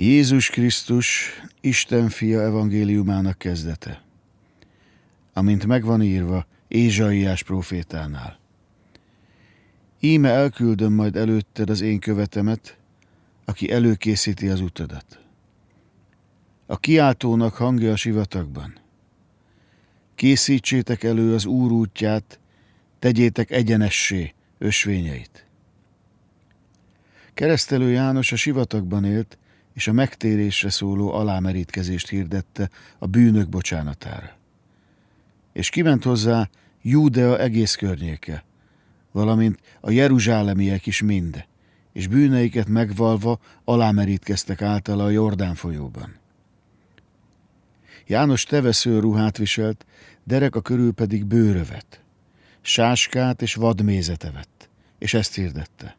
Jézus Krisztus, Isten fia evangéliumának kezdete, amint megvan írva Ézsaiás profétánál. Íme elküldöm majd előtted az én követemet, aki előkészíti az utadat. A kiáltónak hangja a sivatagban. Készítsétek elő az Úr útját, tegyétek egyenessé ösvényeit. Keresztelő János a sivatagban élt, és a megtérésre szóló alámerítkezést hirdette a bűnök bocsánatára. És kiment hozzá Júdea egész környéke, valamint a jeruzsálemiek is mind, és bűneiket megvalva alámerítkeztek általa a Jordán folyóban. János tevesző ruhát viselt, dereka körül pedig bőrövet, sáskát és vadmézete vett, és ezt hirdette.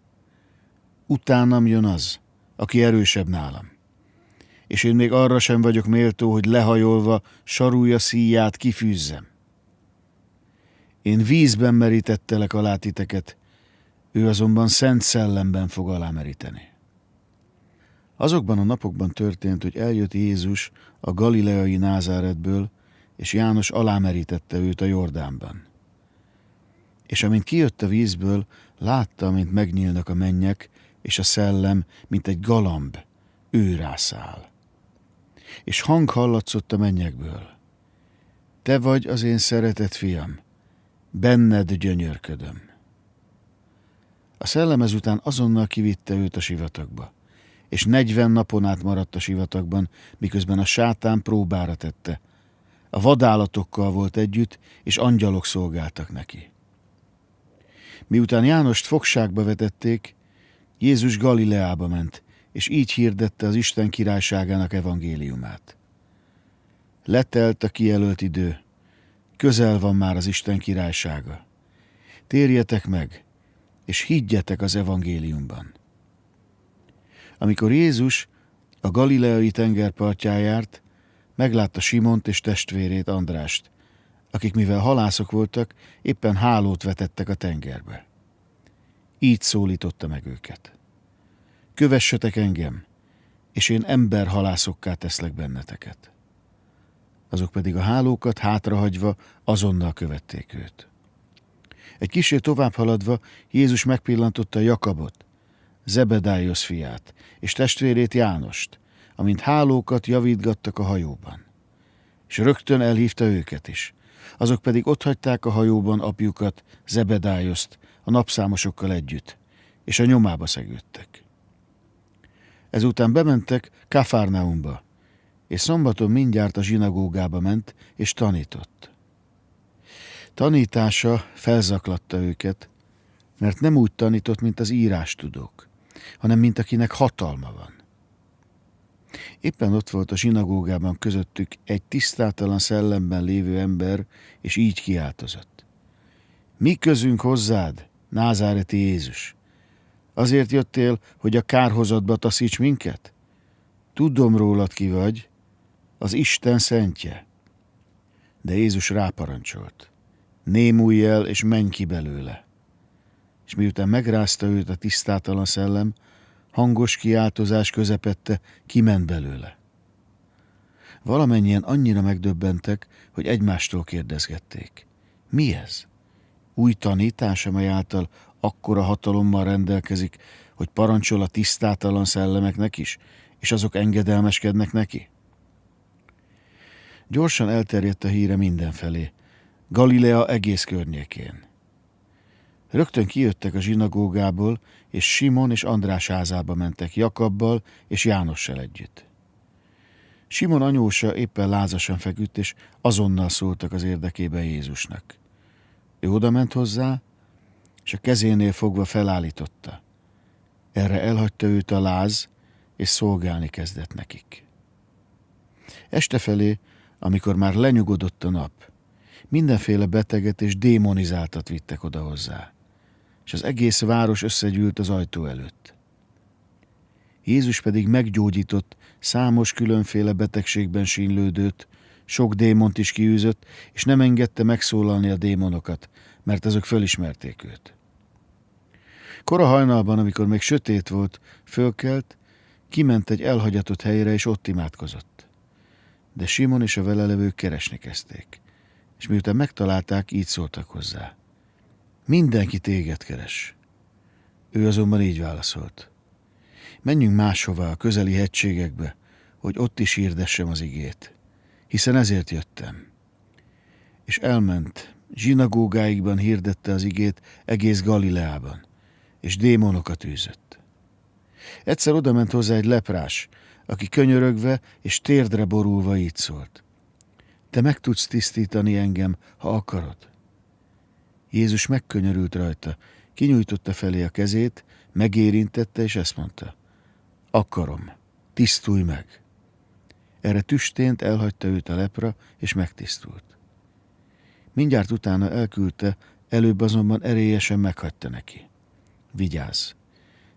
Utánam jön az, aki erősebb nálam. És én még arra sem vagyok méltó, hogy lehajolva sarúja szíját kifűzzem. Én vízben merítettelek alá titeket, ő azonban szent szellemben fog alámeríteni. Azokban a napokban történt, hogy eljött Jézus a galileai Názáretből, és János alámerítette őt a Jordánban. És amint kijött a vízből, látta, mint megnyílnak a mennyek, és a szellem, mint egy galamb, ő. És hang hallatszott a mennyekből. Te vagy az én szeretett fiam, benned gyönyörködöm. A szellem ezután azonnal kivitte őt a sivatagba, és negyven napon át maradt a sivatagban, miközben a sátán próbára tette. A vadállatokkal volt együtt, és angyalok szolgáltak neki. Miután Jánost fogságba vetették, Jézus Galileába ment, és így hirdette az Isten királyságának evangéliumát. Letelt a kijelölt idő, közel van már az Isten királysága. Térjetek meg, és higgyetek az evangéliumban. Amikor Jézus a galileai tengerpartján járt, meglátta Simont és testvérét Andrást, akik mivel halászok voltak, éppen hálót vetettek a tengerbe. Így szólította meg őket. Kövessetek engem, és én emberhalászokká teszlek benneteket. Azok pedig a hálókat hátrahagyva azonnal követték őt. Egy kicsit tovább haladva Jézus megpillantotta Jakabot, Zebedájosz fiát, és testvérét Jánost, amint hálókat javítgattak a hajóban. És rögtön elhívta őket is. Azok pedig otthagyták a hajóban apjukat, Zebedájoszt, a napszámosokkal együtt, és a nyomába szegődtek. Ezután bementek Kafárnaumba, és szombaton mindjárt a zsinagógába ment, és tanított. Tanítása felzaklatta őket, mert nem úgy tanított, mint az írás tudók, hanem mint akinek hatalma van. Éppen ott volt a zsinagógában közöttük egy tisztátalan szellemben lévő ember, és így kiáltozott. Mi közünk hozzád, názáreti Jézus? Azért jöttél, hogy a kárhozatba taszíts minket? Tudom rólad ki vagy, az Isten szentje. De Jézus ráparancsolt. Némulj el, és menj ki belőle. És miután megrázta őt a tisztátalan szellem, hangos kiáltozás közepette, kiment belőle. Valamennyien annyira megdöbbentek, hogy egymástól kérdezgették. Mi ez? Új tanítás, amely által akkora hatalommal rendelkezik, hogy parancsol a tisztátalan szellemeknek is, és azok engedelmeskednek neki? Gyorsan elterjedt a híre mindenfelé, Galilea egész környékén. Rögtön kijöttek a zsinagógából, és Simon és András házába mentek Jakabbal és Jánossal együtt. Simon anyósa éppen lázasan feküdt, és azonnal szóltak az érdekében Jézusnak. Ő oda ment hozzá, és a kezénél fogva felállította. Erre elhagyta őt a láz, és szolgálni kezdett nekik. Este felé, amikor már lenyugodott a nap, mindenféle beteget és démonizáltat vittek oda hozzá, és az egész város összegyűlt az ajtó előtt. Jézus pedig meggyógyított számos különféle betegségben sínlődőt, sok démont is kiűzött, és nem engedte megszólalni a démonokat, mert azok fölismerték őt. Kora hajnalban, amikor még sötét volt, fölkelt, Kiment egy elhagyatott helyre, és ott imádkozott. De Simon és a velelevők keresni kezdték. És miután megtalálták, így szóltak hozzá. Mindenki téged keres. Ő azonban így válaszolt. Menjünk máshova, a közeli hegységekbe, hogy ott is hirdessem az igét, hiszen ezért jöttem. És elment, zsinagógáikban hirdette az igét egész Galileában, és démonokat űzött. Egyszer odament hozzá egy leprás, aki könyörögve és térdre borulva így szólt. Te meg tudsz tisztítani engem, ha akarod. Jézus megkönyörült rajta, kinyújtotta felé a kezét, megérintette, és ezt mondta. Akarom, tisztulj meg. Erre tüstént elhagyta őt a lepra, és megtisztult. Mindjárt utána elküldte, előbb azonban erélyesen meghagyta neki. Vigyázz!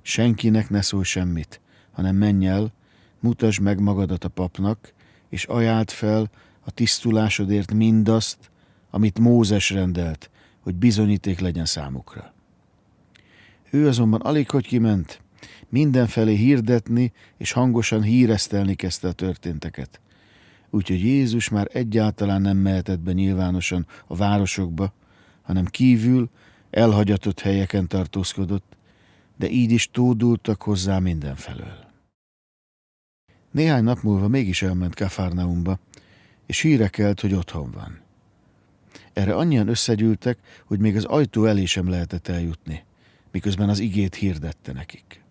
Senkinek ne szólj semmit, hanem menj el, mutasd meg magadat a papnak, és ajáld fel a tisztulásodért mindazt, amit Mózes rendelt, hogy bizonyíték legyen számukra. Ő azonban alig hogy kiment, mindenfelé hirdetni és hangosan híresztelni kezdte a történteket. Úgyhogy Jézus már egyáltalán nem mehetett be nyilvánosan a városokba, hanem kívül, elhagyatott helyeken tartózkodott, de így is tódultak hozzá mindenfelől. Néhány nap múlva mégis elment Kafarnaumba, és híre kelt, hogy otthon van. Erre annyian összegyűltek, hogy még az ajtó elé sem lehetett eljutni, miközben az igét hirdette nekik.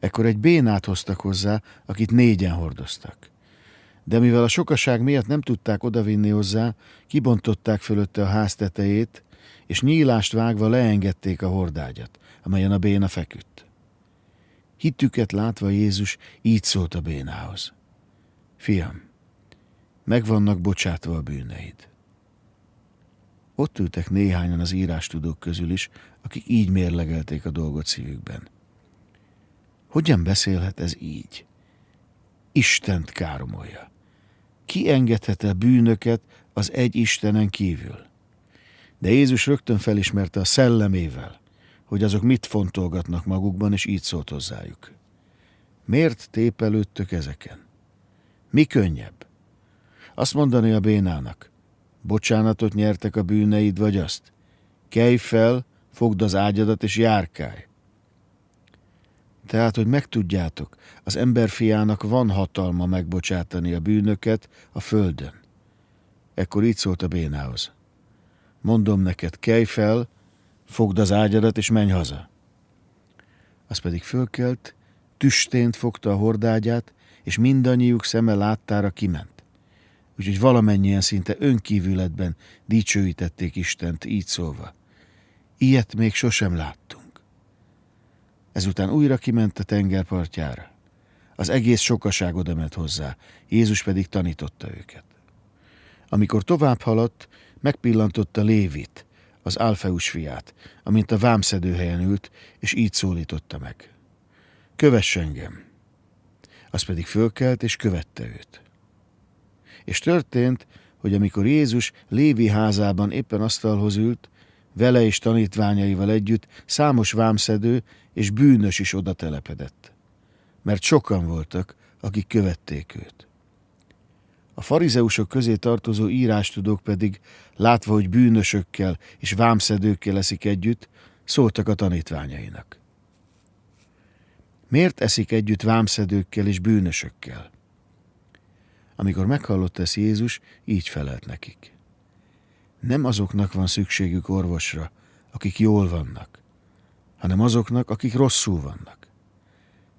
Ekkor egy bénát hoztak hozzá, akit négyen hordoztak. De mivel a sokaság miatt nem tudták odavinni hozzá, kibontották fölötte a ház tetejét, és nyílást vágva leengedték a hordágyat, amelyen a béna feküdt. Hittüket látva Jézus így szólt a bénához. Fiam, meg vannak bocsátva a bűneid. Ott ültek néhányan az írástudók közül is, akik így mérlegelték a dolgot szívükben. Hogyan beszélhet ez így? Istent káromolja. Ki engedhet el bűnöket az egy Istenen kívül? De Jézus rögtön felismerte a szellemével, hogy azok mit fontolgatnak magukban, és így szólt hozzájuk. Miért tépelődtök ezeken? Mi könnyebb? Azt mondani a bénának, bocsánatot nyertek a bűneid, vagy azt? Kelj fel, fogd az ágyadat, és járkálj. Tehát, hogy megtudjátok, az emberfiának van hatalma megbocsátani a bűnöket a földön. Ekkor így szólt a bénához. Mondom neked, kelj fel, fogd az ágyadat, és menj haza. Az pedig fölkelt, tüstént fogta a hordágyát, és mindannyiuk szeme láttára kiment. Úgyhogy valamennyien szinte önkívületben dicsőítették Istent, így szólva. Ilyet még sosem láttunk. Ezután újra kiment a tengerpartjára. Az egész sokaság oda hozzá, Jézus pedig tanította őket. Amikor tovább haladt, megpillantotta Lévit, az Alfeus fiát, amint a vámszedőhelyen ült, és így szólította meg. Kövess engem! Az pedig fölkelt, és követte őt. És történt, hogy amikor Jézus Lévi házában éppen asztalhoz ült, vele és tanítványaival együtt számos vámszedő és bűnös is oda telepedett, mert sokan voltak, akik követték őt. A farizeusok közé tartozó írástudók pedig, látva, hogy bűnösökkel és vámszedőkkel eszik együtt, szóltak a tanítványainak. Miért eszik együtt vámszedőkkel és bűnösökkel? Amikor meghallott ezt Jézus, így felelt nekik. Nem azoknak van szükségük orvosra, akik jól vannak, hanem azoknak, akik rosszul vannak.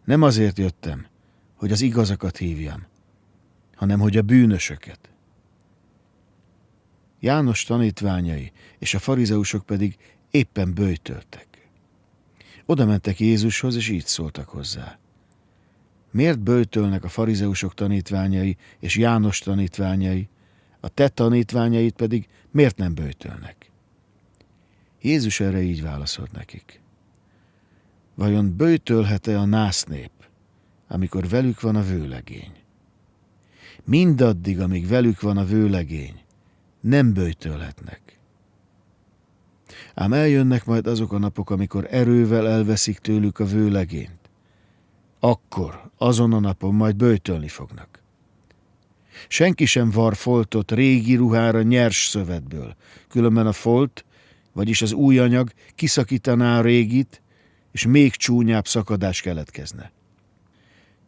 Nem azért jöttem, hogy az igazakat hívjam, hanem hogy a bűnösöket. János tanítványai és a farizeusok pedig éppen bőjtöltek. Oda mentek Jézushoz, és így szóltak hozzá. Miért bőjtölnek a farizeusok tanítványai és János tanítványai, a te tanítványait pedig miért nem bőjtölnek? Jézus erre így válaszolt nekik. Vajon bőjtölhet-e a násznép, amikor velük van a vőlegény? Mindaddig, amíg velük van a vőlegény, nem bőjtölhetnek. Ám eljönnek majd azok a napok, amikor erővel elveszik tőlük a vőlegényt. Akkor, azon a napon majd böjtölni fognak. Senki sem var foltot régi ruhára nyers szövetből, különben a folt, vagyis az új anyag kiszakítaná a régit, és még csúnyább szakadás keletkezne.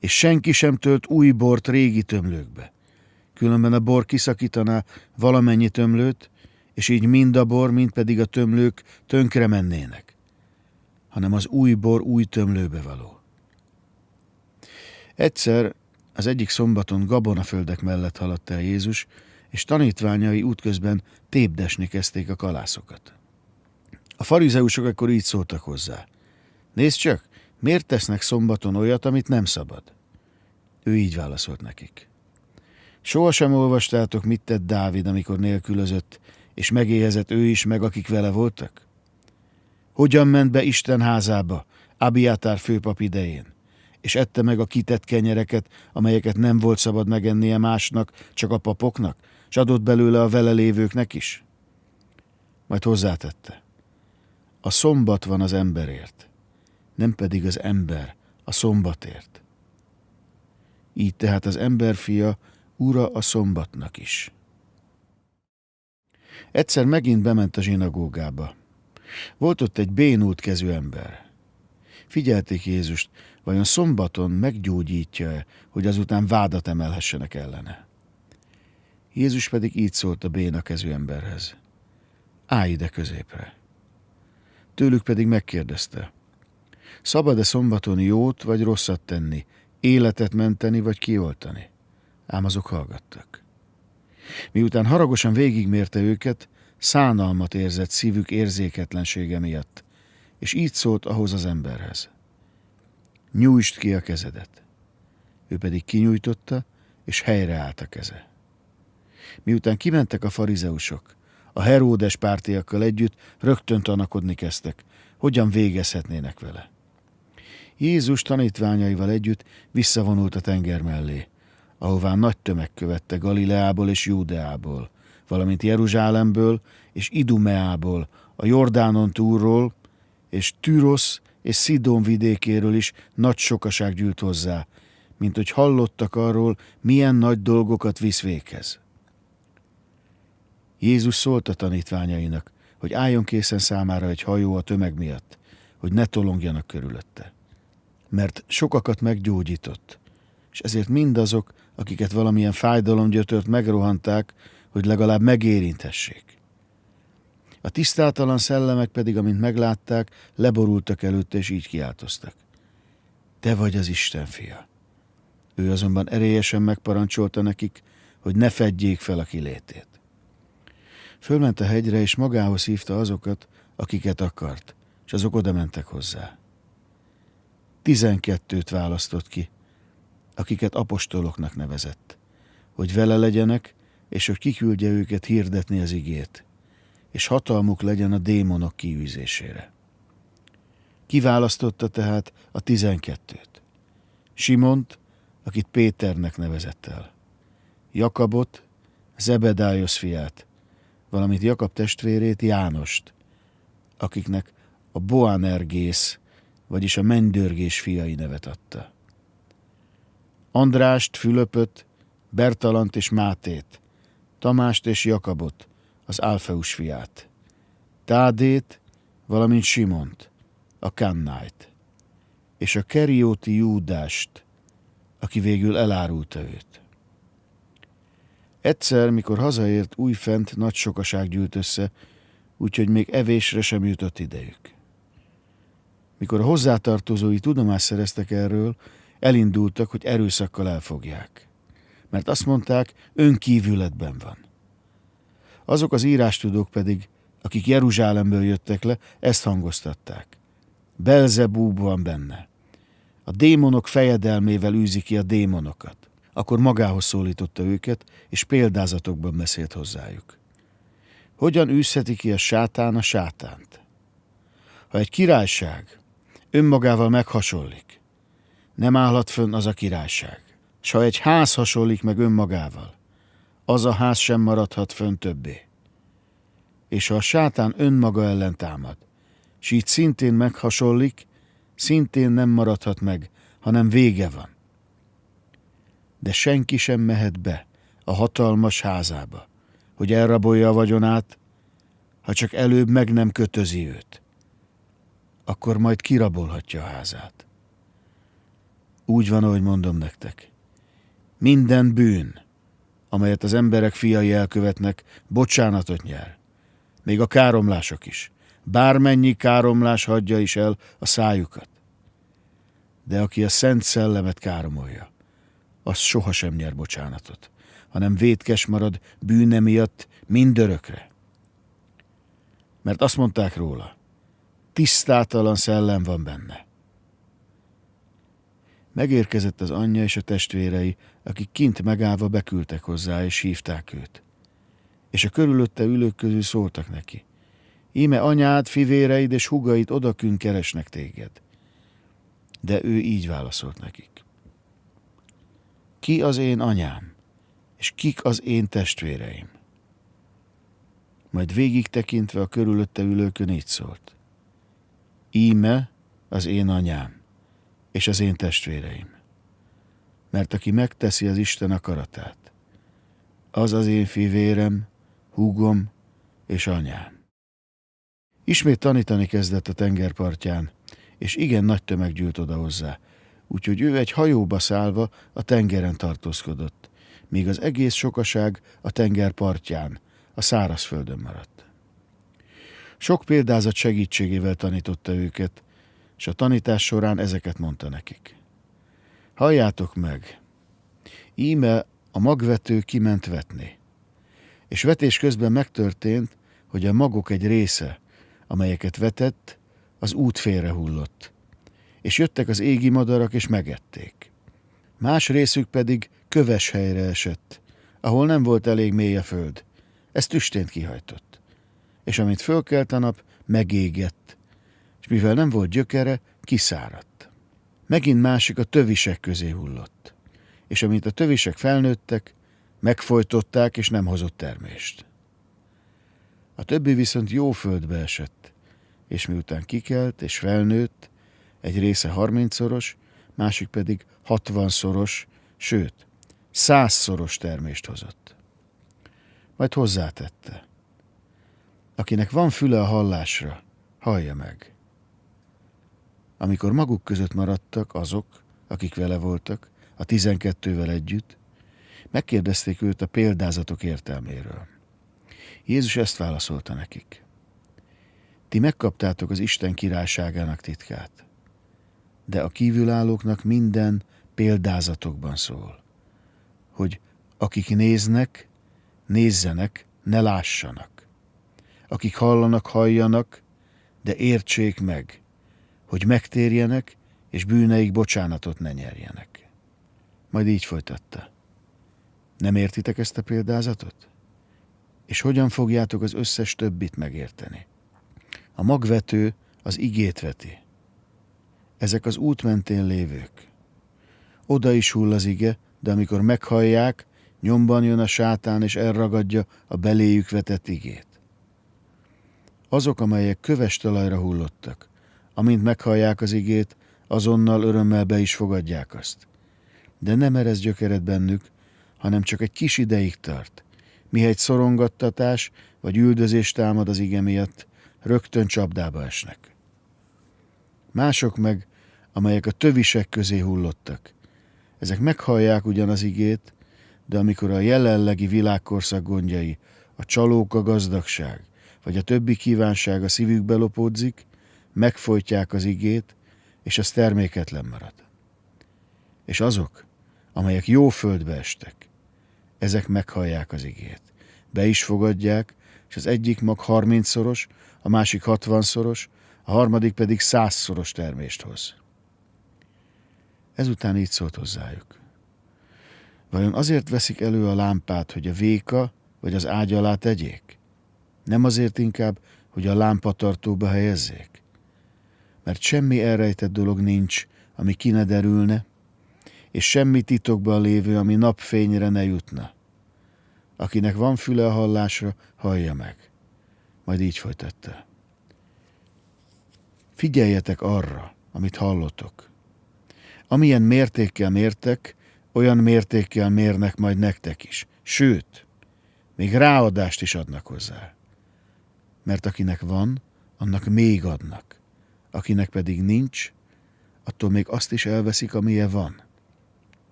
És senki sem tölt új bort régi tömlőkbe, különben a bor kiszakítaná valamennyi tömlőt, és így mind a bor, mind pedig a tömlők tönkre mennének, hanem az új bor új tömlőbe való. Egyszer az egyik szombaton gabonaföldek mellett haladt el Jézus, és tanítványai útközben tépdesni kezdték a kalászokat. A farizeusok akkor így szóltak hozzá. Nézd csak, miért tesznek szombaton olyat, amit nem szabad? Ő így válaszolt nekik. Sohasem olvastátok, mit tett Dávid, amikor nélkülözött, és megéhezett ő is, meg akik vele voltak? Hogyan ment be Isten házába, Abiátár főpap idején? és ette meg a kitett kenyereket, amelyeket nem volt szabad megennie másnak, csak a papoknak, és adott belőle a vele lévőknek is? Majd hozzátette. A szombat van az emberért, nem pedig az ember a szombatért. Így tehát az emberfia ura a szombatnak is. Egyszer megint bement a zsinagógába. Volt ott egy bénult kezű ember. Figyelték Jézust, vajon szombaton meggyógyítja-e, hogy azután vádat emelhessenek ellene. Jézus pedig így szólt a béna kezű emberhez. Állj ide középre. Tőlük pedig megkérdezte. Szabad-e szombaton jót vagy rosszat tenni, életet menteni vagy kioltani? Ám azok hallgattak. Miután haragosan végigmérte őket, szánalmat érzett szívük érzéketlensége miatt, és így szólt ahhoz az emberhez. Nyújtsd ki a kezedet. Ő pedig kinyújtotta, és helyreállt a keze. Miután kimentek a farizeusok, a Heródes pártiakkal együtt rögtön tanakodni kezdtek, hogyan végezhetnének vele. Jézus tanítványaival együtt visszavonult a tenger mellé, ahová nagy tömeg követte Galileából és Júdeából, valamint Jeruzsálemből és Idumeából, a Jordánon túlról, és Tűrosz és Szidón vidékéről is nagy sokaság gyűlt hozzá, mint hogy hallottak arról, milyen nagy dolgokat visz véghez. Jézus szólt a tanítványainak, hogy álljon készen számára egy hajó a tömeg miatt, hogy ne tolongjanak körülötte. Mert sokakat meggyógyított, és ezért mindazok, akiket valamilyen fájdalom gyötört, megrohanták, hogy legalább megérinthessék. A tisztátalan szellemek pedig, amint meglátták, leborultak előtte, és így kiáltoztak. Te vagy az Isten fia. Ő azonban erélyesen megparancsolta nekik, hogy ne fedjék fel a kilétét. Fölment a hegyre, és magához hívta azokat, akiket akart, és azok oda mentek hozzá. Tizenkettőt választott ki, akiket apostoloknak nevezett, hogy vele legyenek, és hogy kiküldje őket hirdetni az igét és hatalmuk legyen a démonok kiűzésére. Kiválasztotta tehát a tizenkettőt. Simont, akit Péternek nevezett el. Jakabot, Zebedályos fiát, valamint Jakab testvérét Jánost, akiknek a Boanergész, vagyis a mennydörgés fiai nevet adta. Andrást, Fülöpöt, Bertalant és Mátét, Tamást és Jakabot, az Alfeus fiát, Tádét, valamint Simont, a Kannájt, és a Kerióti Júdást, aki végül elárulta őt. Egyszer, mikor hazaért, újfent nagy sokaság gyűlt össze, úgyhogy még evésre sem jutott idejük. Mikor a hozzátartozói tudomást szereztek erről, elindultak, hogy erőszakkal elfogják. Mert azt mondták, önkívületben van. Azok az írástudók pedig, akik Jeruzsálemből jöttek le, ezt hangoztatták. Belzebúb van benne. A démonok fejedelmével űzi ki a démonokat. Akkor magához szólította őket, és példázatokban beszélt hozzájuk. Hogyan űzheti ki a sátán a sátánt? Ha egy királyság önmagával meghasonlik, nem állhat fönn az a királyság. S ha egy ház hasonlik meg önmagával, az a ház sem maradhat fönn többé. És ha a sátán önmaga ellen támad, s így szintén meghasonlik, szintén nem maradhat meg, hanem vége van. De senki sem mehet be a hatalmas házába, hogy elrabolja a vagyonát, ha csak előbb meg nem kötözi őt. Akkor majd kirabolhatja a házát. Úgy van, ahogy mondom nektek. Minden bűn, amelyet az emberek fiai elkövetnek, bocsánatot nyer. Még a káromlások is. Bármennyi káromlás hagyja is el a szájukat. De aki a szent szellemet káromolja, az sohasem nyer bocsánatot, hanem vétkes marad bűne miatt mindörökre. Mert azt mondták róla, tisztátalan szellem van benne. Megérkezett az anyja és a testvérei, akik kint megállva beküldtek hozzá, és hívták őt. És a körülötte ülők közül szóltak neki. Íme anyád, fivéreid és hugait odakün keresnek téged. De ő így válaszolt nekik. Ki az én anyám, és kik az én testvéreim? Majd végig tekintve a körülötte ülőkön így szólt. Íme az én anyám, és az én testvéreim. Mert aki megteszi az Isten akaratát, az az én fivérem, húgom és anyám. Ismét tanítani kezdett a tengerpartján, és igen nagy tömeg gyűlt oda hozzá, úgyhogy ő egy hajóba szállva a tengeren tartózkodott, míg az egész sokaság a tenger partján, a szárazföldön maradt. Sok példázat segítségével tanította őket, és a tanítás során ezeket mondta nekik. Halljátok meg! Íme a magvető kiment vetni. És vetés közben megtörtént, hogy a magok egy része, amelyeket vetett, az út félre hullott. És jöttek az égi madarak, és megették. Más részük pedig köves helyre esett, ahol nem volt elég mély a föld. Ez tüstént kihajtott. És amint fölkelt a nap, megégett, és mivel nem volt gyökere, kiszáradt. Megint másik a tövisek közé hullott, és amint a tövisek felnőttek, megfojtották, és nem hozott termést. A többi viszont jó földbe esett, és miután kikelt és felnőtt, egy része harmincszoros, másik pedig hatvanszoros, sőt, százszoros termést hozott. Majd hozzátette. Akinek van füle a hallásra, hallja meg. Amikor maguk között maradtak azok, akik vele voltak, a tizenkettővel együtt, megkérdezték őt a példázatok értelméről. Jézus ezt válaszolta nekik. Ti megkaptátok az Isten királyságának titkát, de a kívülállóknak minden példázatokban szól, hogy akik néznek, nézzenek, ne lássanak. Akik hallanak, halljanak, de értsék meg, hogy megtérjenek, és bűneik bocsánatot ne nyerjenek. Majd így folytatta. Nem értitek ezt a példázatot? És hogyan fogjátok az összes többit megérteni? A magvető az igét veti. Ezek az út mentén lévők. Oda is hull az ige, de amikor meghallják, nyomban jön a sátán és elragadja a beléjük vetett igét. Azok, amelyek köves talajra hullottak, amint meghallják az igét, azonnal örömmel be is fogadják azt. De nem erez gyökeret bennük, hanem csak egy kis ideig tart. Mihegy szorongattatás vagy üldözés támad az ige miatt, rögtön csapdába esnek. Mások meg, amelyek a tövisek közé hullottak. Ezek meghallják ugyan az igét, de amikor a jelenlegi világkorszak gondjai, a csalók a gazdagság, vagy a többi kívánság a szívükbe lopódzik, megfojtják az igét, és az terméketlen marad. És azok, amelyek jó földbe estek, ezek meghallják az igét. Be is fogadják, és az egyik mag harmincszoros, a másik hatvanszoros, a harmadik pedig százszoros termést hoz. Ezután így szólt hozzájuk. Vajon azért veszik elő a lámpát, hogy a véka vagy az ágy alá tegyék? Nem azért inkább, hogy a lámpatartóba helyezzék? Mert semmi elrejtett dolog nincs, ami ki ne derülne, és semmi titokban lévő, ami napfényre ne jutna. Akinek van füle a hallásra, hallja meg. Majd így folytatta. Figyeljetek arra, amit hallotok. Amilyen mértékkel mértek, olyan mértékkel mérnek majd nektek is. Sőt, még ráadást is adnak hozzá. Mert akinek van, annak még adnak. Akinek pedig nincs, attól még azt is elveszik, amilyen van.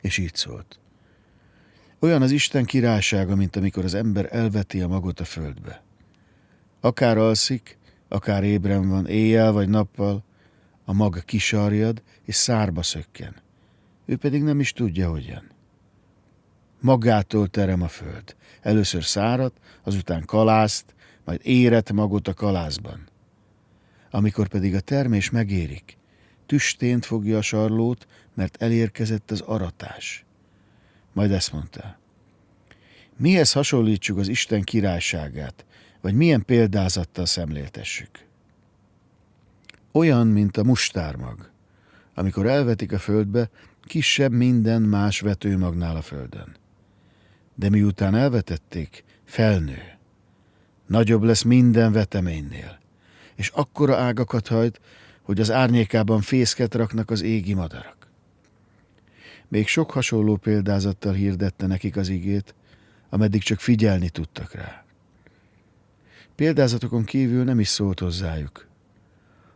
És így szólt. Olyan az Isten királysága, mint amikor az ember elveti a magot a földbe. Akár alszik, akár ébren van, éjjel vagy nappal, a maga kisarjad és szárba szökken. Ő pedig nem is tudja, hogyan. Magától terem a föld. Először szárat, azután kalászt, majd érett magot a kalászban. Amikor pedig a termés megérik, tüstént fogja a sarlót, mert elérkezett az aratás. Majd ezt mondta. Mihez hasonlítsuk az Isten királyságát, vagy milyen példázattal szemléltessük? Olyan, mint a mustármag. Amikor elvetik a földbe, kisebb minden más vetőmagnál a földön. De miután elvetették, felnő. Nagyobb lesz minden veteménynél, és akkora ágakat hajt, hogy az árnyékában fészket raknak az égi madarak. Még sok hasonló példázattal hirdette nekik az igét, ameddig csak figyelni tudtak rá. Példázatokon kívül nem is szólt hozzájuk.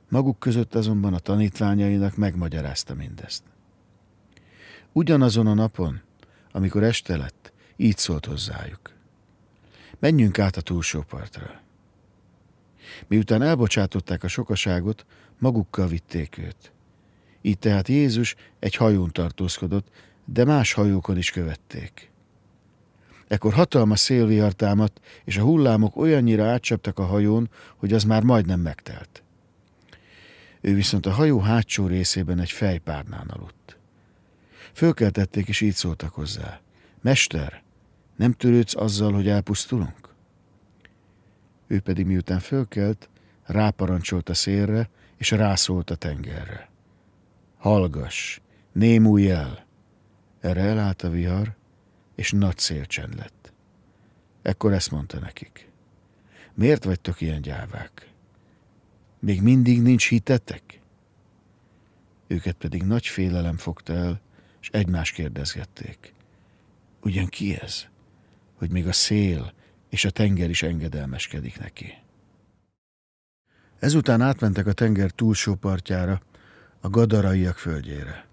Maguk között azonban a tanítványainak megmagyarázta mindezt. Ugyanazon a napon, amikor este lett, így szólt hozzájuk. Menjünk át a túlsó partra. Miután elbocsátották a sokaságot, magukkal vitték őt. Így tehát Jézus egy hajón tartózkodott, de más hajókon is követték. Ekkor hatalmas szélvihar támadt, és a hullámok olyannyira átcsaptak a hajón, hogy az már majdnem megtelt. Ő viszont a hajó hátsó részében egy fejpárnán aludt. Fölkeltették, és így szóltak hozzá. Mester, nem törődsz azzal, hogy elpusztulunk? Ő pedig miután fölkelt, ráparancsolt a szélre, és rászólt a tengerre. Hallgass, némulj el! Erre elállt a vihar, és nagy szélcsend lett. Ekkor ezt mondta nekik. Miért vagytok ilyen gyávák? Még mindig nincs hitetek? Őket pedig nagy félelem fogta el, és egymást kérdezgették. Ugyan ki ez, hogy még a szél és a tenger is engedelmeskedik neki? Ezután átmentek a tenger túlsó partjára, a gadaraiak földjére.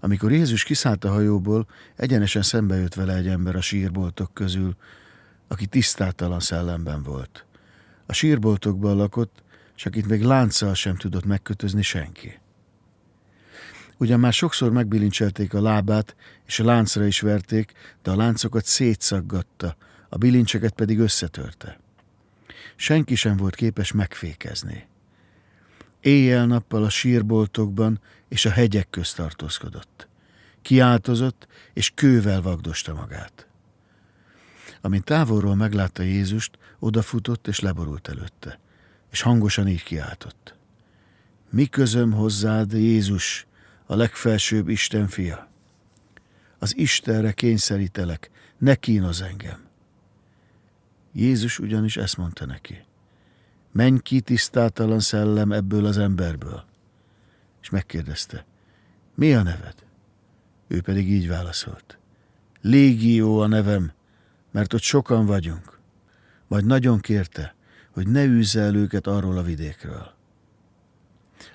Amikor Jézus kiszállt a hajóból, egyenesen szembe jött vele egy ember a sírboltok közül, aki tisztátalan szellemben volt. A sírboltokban lakott, és akit még lánccal sem tudott megkötözni senki. Ugyan már sokszor megbilincselték a lábát, és a láncra is verték, de a láncokat szétszaggatta, a bilincseket pedig összetörte. Senki sem volt képes megfékezni. Éjjel-nappal a sírboltokban és a hegyek közt tartózkodott. Kiáltozott, és kővel vagdosta magát. Amint távolról meglátta Jézust, odafutott és leborult előtte, és hangosan így kiáltott. Mi közöm hozzád, Jézus, a legfelsőbb Isten fia? Az Istenre kényszerítelek, ne kínoz engem. Jézus ugyanis ezt mondta neki. Menj ki, tisztátalan szellem ebből az emberből. És megkérdezte, mi a neved? Ő pedig így válaszolt. Légió a nevem, mert ott sokan vagyunk. Majd nagyon kérte, hogy ne űzze el őket arról a vidékről.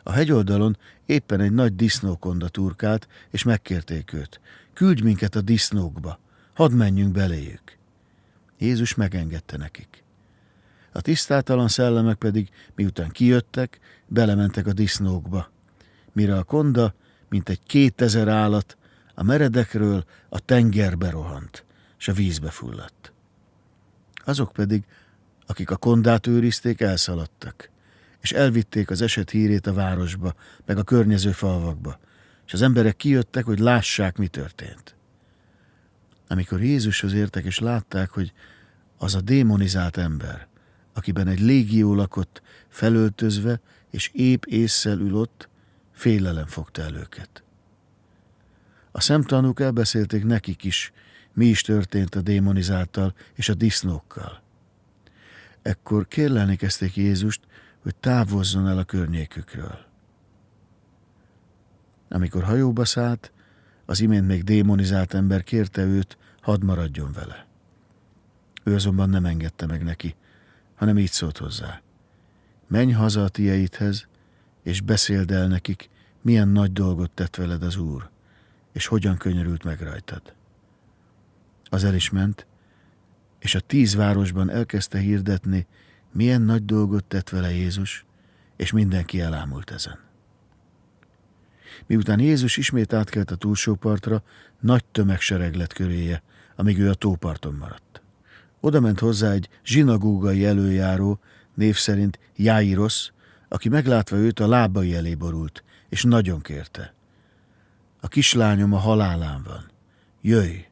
A hegyoldalon éppen egy nagy disznókonda turkált, és megkérték őt, küldj minket a disznókba, hadd menjünk beléjük. Jézus megengedte nekik. A tisztátalan szellemek pedig, miután kijöttek, belementek a disznókba, mire a konda, mint egy kétezer állat, a meredekről a tengerbe rohant, és a vízbe fulladt. Azok pedig, akik a kondát őrizték, elszaladtak, és elvitték az eset hírét a városba, meg a környező falvakba, és az emberek kijöttek, hogy lássák, mi történt. Amikor Jézushoz értek, és látták, hogy az a démonizált ember, akiben egy légió lakott, felöltözve, és épp észszel ülott, félelem fogta el őket. A szemtanúk elbeszélték nekik is, mi is történt a démonizáltal és a disznókkal. Ekkor kérlelni kezdték Jézust, hogy távozzon el a környékükről. Amikor hajóba szállt, az imént még démonizált ember kérte őt, hadd maradjon vele. Ő azonban nem engedte meg neki, hanem így szólt hozzá. Menj haza a tieidhez, és beszéld el nekik, milyen nagy dolgot tett veled az Úr, és hogyan könyörült meg rajtad. Az el is ment, és a tíz városban elkezdte hirdetni, milyen nagy dolgot tett vele Jézus, és mindenki elámult ezen. Miután Jézus ismét átkelt a túlsó partra, nagy tömegsereg lett köréje, amíg ő a tóparton maradt. Oda ment hozzá egy zsinagógai előjáró, név szerint Jáirosz, aki meglátva őt a lábai elé borult, és nagyon kérte. A kislányom a halálán van. Jöjj,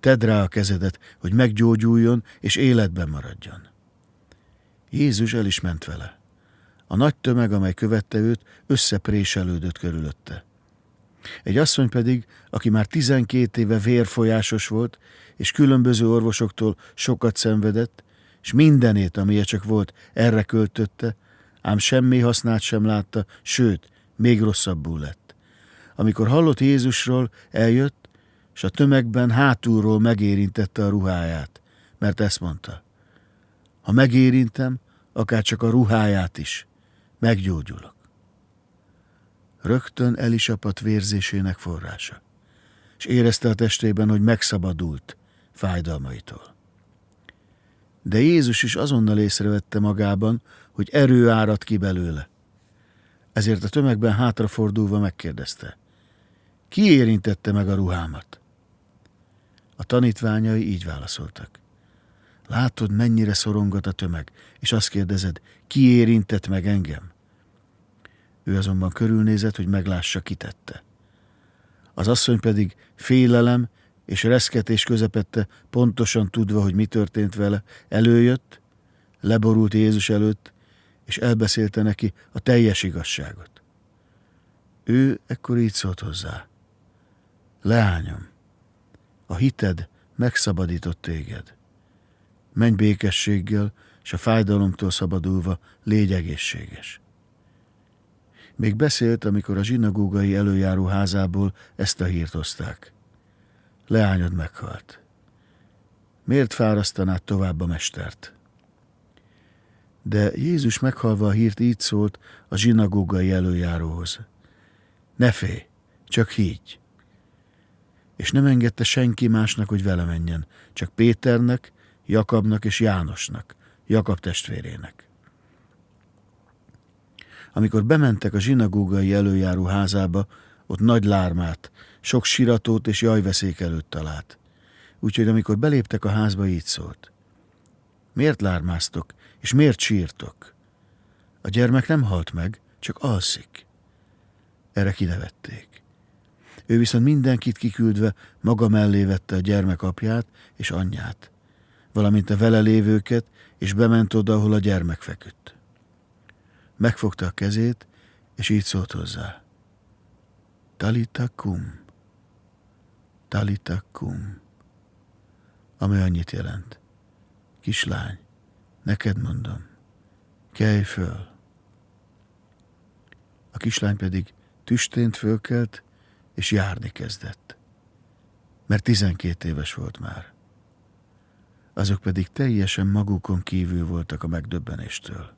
tedd rá a kezedet, hogy meggyógyuljon és életben maradjon. Jézus el is ment vele. A nagy tömeg, amely követte őt, összepréselődött körülötte. Egy asszony pedig, aki már tizenkét éve vérfolyásos volt, és különböző orvosoktól sokat szenvedett, és mindenét, amilyen csak volt, erre költötte, ám semmi hasznát sem látta, sőt, még rosszabbul lett. Amikor hallott Jézusról, eljött, és a tömegben hátulról megérintette a ruháját, mert ezt mondta. Ha megérintem, akár csak a ruháját is, meggyógyulok. Rögtön elisapadt vérzésének forrása, és érezte a testében, hogy megszabadult fájdalmaitól. De Jézus is azonnal észrevette magában, hogy erő árad ki belőle. Ezért a tömegben hátrafordulva megkérdezte, ki érintette meg a ruhámat? A tanítványai így válaszoltak. Látod, mennyire szorongat a tömeg, és azt kérdezed, ki érintett meg engem? Ő azonban körülnézett, hogy meglássa, kitette. Az asszony pedig félelem és reszketés közepette, pontosan tudva, hogy mi történt vele, előjött, leborult Jézus előtt, és elbeszélte neki a teljes igazságot. Ő ekkor így szólt hozzá. Leányom, a hited megszabadított téged. Menj békességgel, és a fájdalomtól szabadulva légy egészséges. Még beszélt, amikor a zsinagógai előjáró házából ezt a hírt hozták. Leányod meghalt. Miért fárasztanád tovább a mestert? De Jézus meghalva a hírt így szólt a zsinagógai előjáróhoz. Ne félj, csak higgy. És nem engedte senki másnak, hogy vele menjen, csak Péternek, Jakabnak és Jánosnak, Jakab testvérének. Amikor bementek a zsinagógai előjáró házába, ott nagy lármát, sok siratót és jajveszék előtt talált. Úgyhogy amikor beléptek a házba, így szólt. Miért lármáztok, és miért sírtok? A gyermek nem halt meg, csak alszik. Erre kinevették. Ő viszont mindenkit kiküldve maga mellé vette a gyermek apját és anyját, valamint a vele lévőket, és bement oda, ahol a gyermek feküdt. Megfogta a kezét, és így szólt hozzá. Talita kum. Talita kum. Ami annyit jelent. Kislány, neked mondom, kelj föl. A kislány pedig tüstént fölkelt, és járni kezdett. Mert tizenkét éves volt már. Azok pedig teljesen magukon kívül voltak a megdöbbenéstől.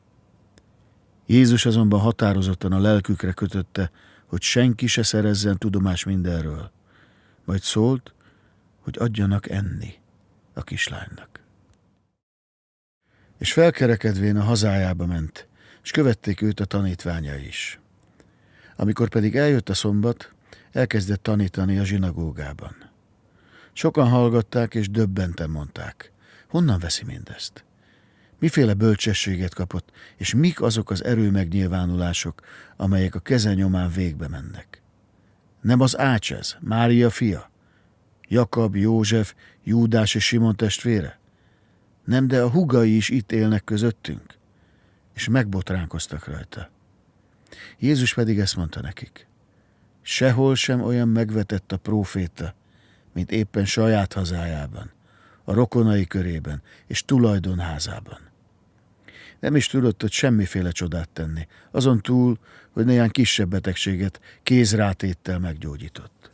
Jézus azonban határozottan a lelkükre kötötte, hogy senki se szerezzen tudomás mindenről. Majd szólt, hogy adjanak enni a kislánynak. És felkerekedvén a hazájába ment, és követték őt a tanítványa is. Amikor pedig eljött a szombat, elkezdett tanítani a zsinagógában. Sokan hallgatták, és döbbenten mondták. Honnan veszi mindezt? Miféle bölcsességet kapott, és mik azok az erőmegnyilvánulások, amelyek a keze nyomán végbe mennek? Nem az Ács ez, Mária fia? Jakab, József, Júdás és Simon testvére? Nem, de a hugai is itt élnek közöttünk? És megbotránkoztak rajta. Jézus pedig ezt mondta nekik. Sehol sem olyan megvetett a próféta, mint éppen saját hazájában, a rokonai körében és tulajdonházában. Nem is tudott ott semmiféle csodát tenni, azon túl, hogy néhány kisebb betegséget kézrátéttel meggyógyított.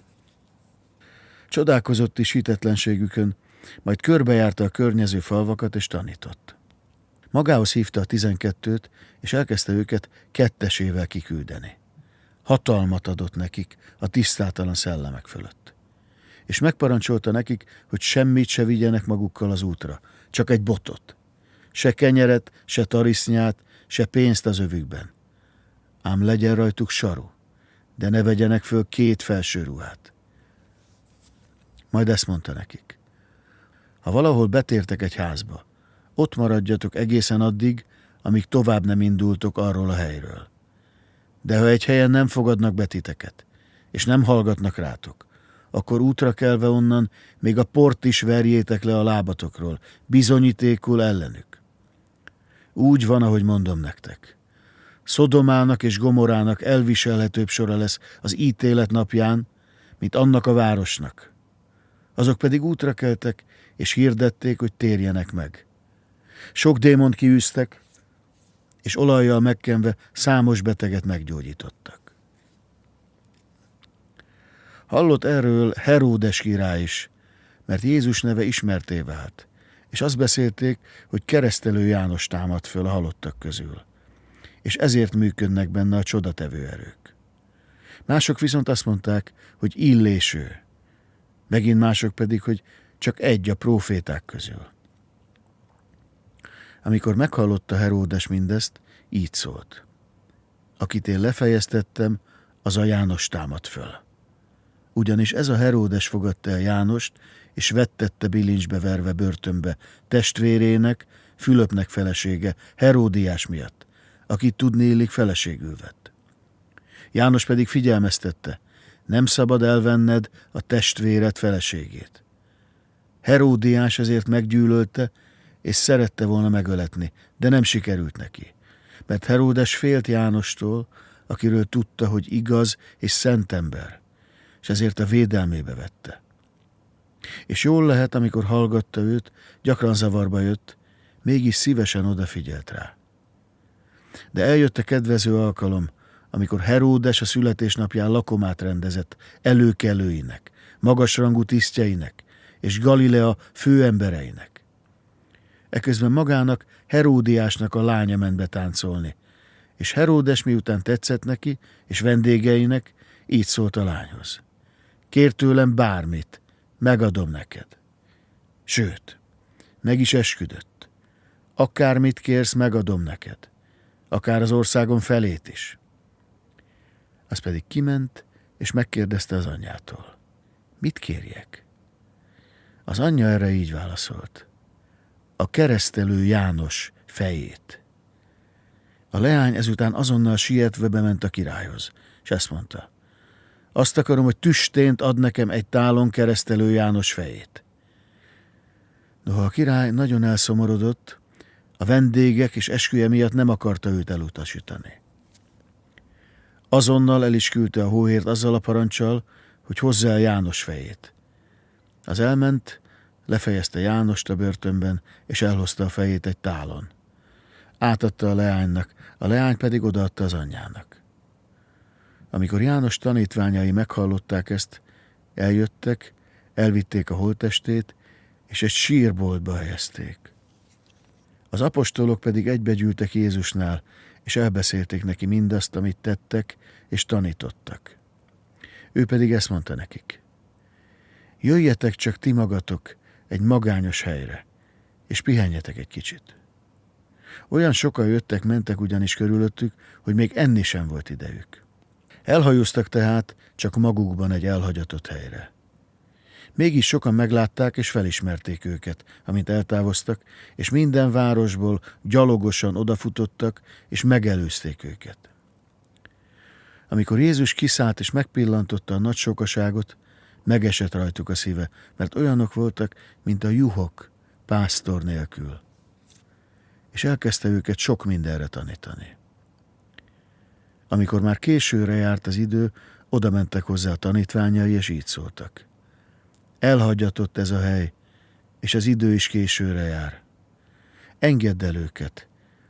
Csodálkozott is hitetlenségükön, majd körbejárta a környező falvakat és tanított. Magához hívta a tizenkettőt, és elkezdte őket kettesével kiküldeni. Hatalmat adott nekik a tisztátalan szellemek fölött. És megparancsolta nekik, hogy semmit se vigyenek magukkal az útra, csak egy botot. Se kenyeret, se tarisznyát, se pénzt az övükben. Ám legyen rajtuk saru, de ne vegyenek föl két felső ruhát. Majd ezt mondta nekik. Ha valahol betértek egy házba, ott maradjatok egészen addig, amíg tovább nem indultok arról a helyről. De ha egy helyen nem fogadnak betiteket, és nem hallgatnak rátok, akkor útra kelve onnan még a port is verjétek le a lábatokról, bizonyítékul ellenük. Úgy van, ahogy mondom nektek. Szodomának és Gomorának elviselhetőbb sora lesz az ítélet napján, mint annak a városnak. Azok pedig útra keltek, és hirdették, hogy térjenek meg. Sok démont kiűztek, és olajjal megkenve számos beteget meggyógyítottak. Hallott erről Heródes király is, mert Jézus neve ismerté vált, és azt beszélték, hogy keresztelő János támad föl a halottak közül, és ezért működnek benne a csodatevő erők. Mások viszont azt mondták, hogy illéső, megint mások pedig, hogy csak egy a proféták közül. Amikor meghallotta Heródes mindezt, így szólt. Akit én lefejeztettem, az a János támad föl. Ugyanis ez a Heródes fogadta el Jánost, és vettette bilincsbe verve börtönbe testvérének, Fülöpnek felesége, Heródiás miatt, akit tudnélik feleségül vett. János pedig figyelmeztette, nem szabad elvenned a testvéred feleségét. Heródiás ezért meggyűlölte, és szerette volna megöletni, de nem sikerült neki. Mert Heródes félt Jánostól, akiről tudta, hogy igaz és szent ember, és ezért a védelmébe vette. És jól lehet, amikor hallgatta őt, gyakran zavarba jött, mégis szívesen odafigyelt rá. De eljött a kedvező alkalom, amikor Heródes a születésnapján lakomát rendezett előkelőinek, magasrangú tisztjeinek és Galilea főembereinek. Eközben magának Heródiásnak a lánya ment betáncolni, és Heródes miután tetszett neki és vendégeinek, így szólt a lányhoz. Kér tőlem bármit, megadom neked. Sőt, meg is esküdött. Akármit kérsz, megadom neked. Akár az országon felét is. Az pedig kiment, és megkérdezte az anyjától. Mit kérjek? Az anyja erre így válaszolt. A keresztelő János fejét. A leány ezután azonnal sietve bement a királyhoz, és ezt mondta. Azt akarom, hogy tüstént ad nekem egy tálon keresztelő János fejét. Noha a király nagyon elszomorodott, a vendégek és esküje miatt nem akarta őt elutasítani. Azonnal el is küldte a hóhért azzal a parancsal, hogy el János fejét. Az elment, lefejezte Jánost a börtönben, és elhozta a fejét egy tálon. Átadta a leánynak, a leány pedig odaadta az anyjának. Amikor János tanítványai meghallották ezt, eljöttek, elvitték a holtestét, és egy sírboltba helyezték. Az apostolok pedig egybegyűltek Jézusnál, és elbeszélték neki mindazt, amit tettek, és tanítottak. Ő pedig ezt mondta nekik. Jöjjetek csak ti magatok egy magányos helyre, és pihenjetek egy kicsit. Olyan sokan jöttek, mentek ugyanis körülöttük, hogy még enni sem volt idejük. Elhajóztak tehát csak magukban egy elhagyatott helyre. Mégis sokan meglátták és felismerték őket, amint eltávoztak, és minden városból gyalogosan odafutottak, és megelőzték őket. Amikor Jézus kiszállt és megpillantotta a nagy sokaságot, megesett rajtuk a szíve, mert olyanok voltak, mint a juhok, pásztor nélkül. És elkezdte őket sok mindenre tanítani. Amikor már későre járt az idő, oda mentek hozzá a tanítványai, és így szóltak. Elhagyatott ez a hely, és az idő is későre jár. Engedd el őket,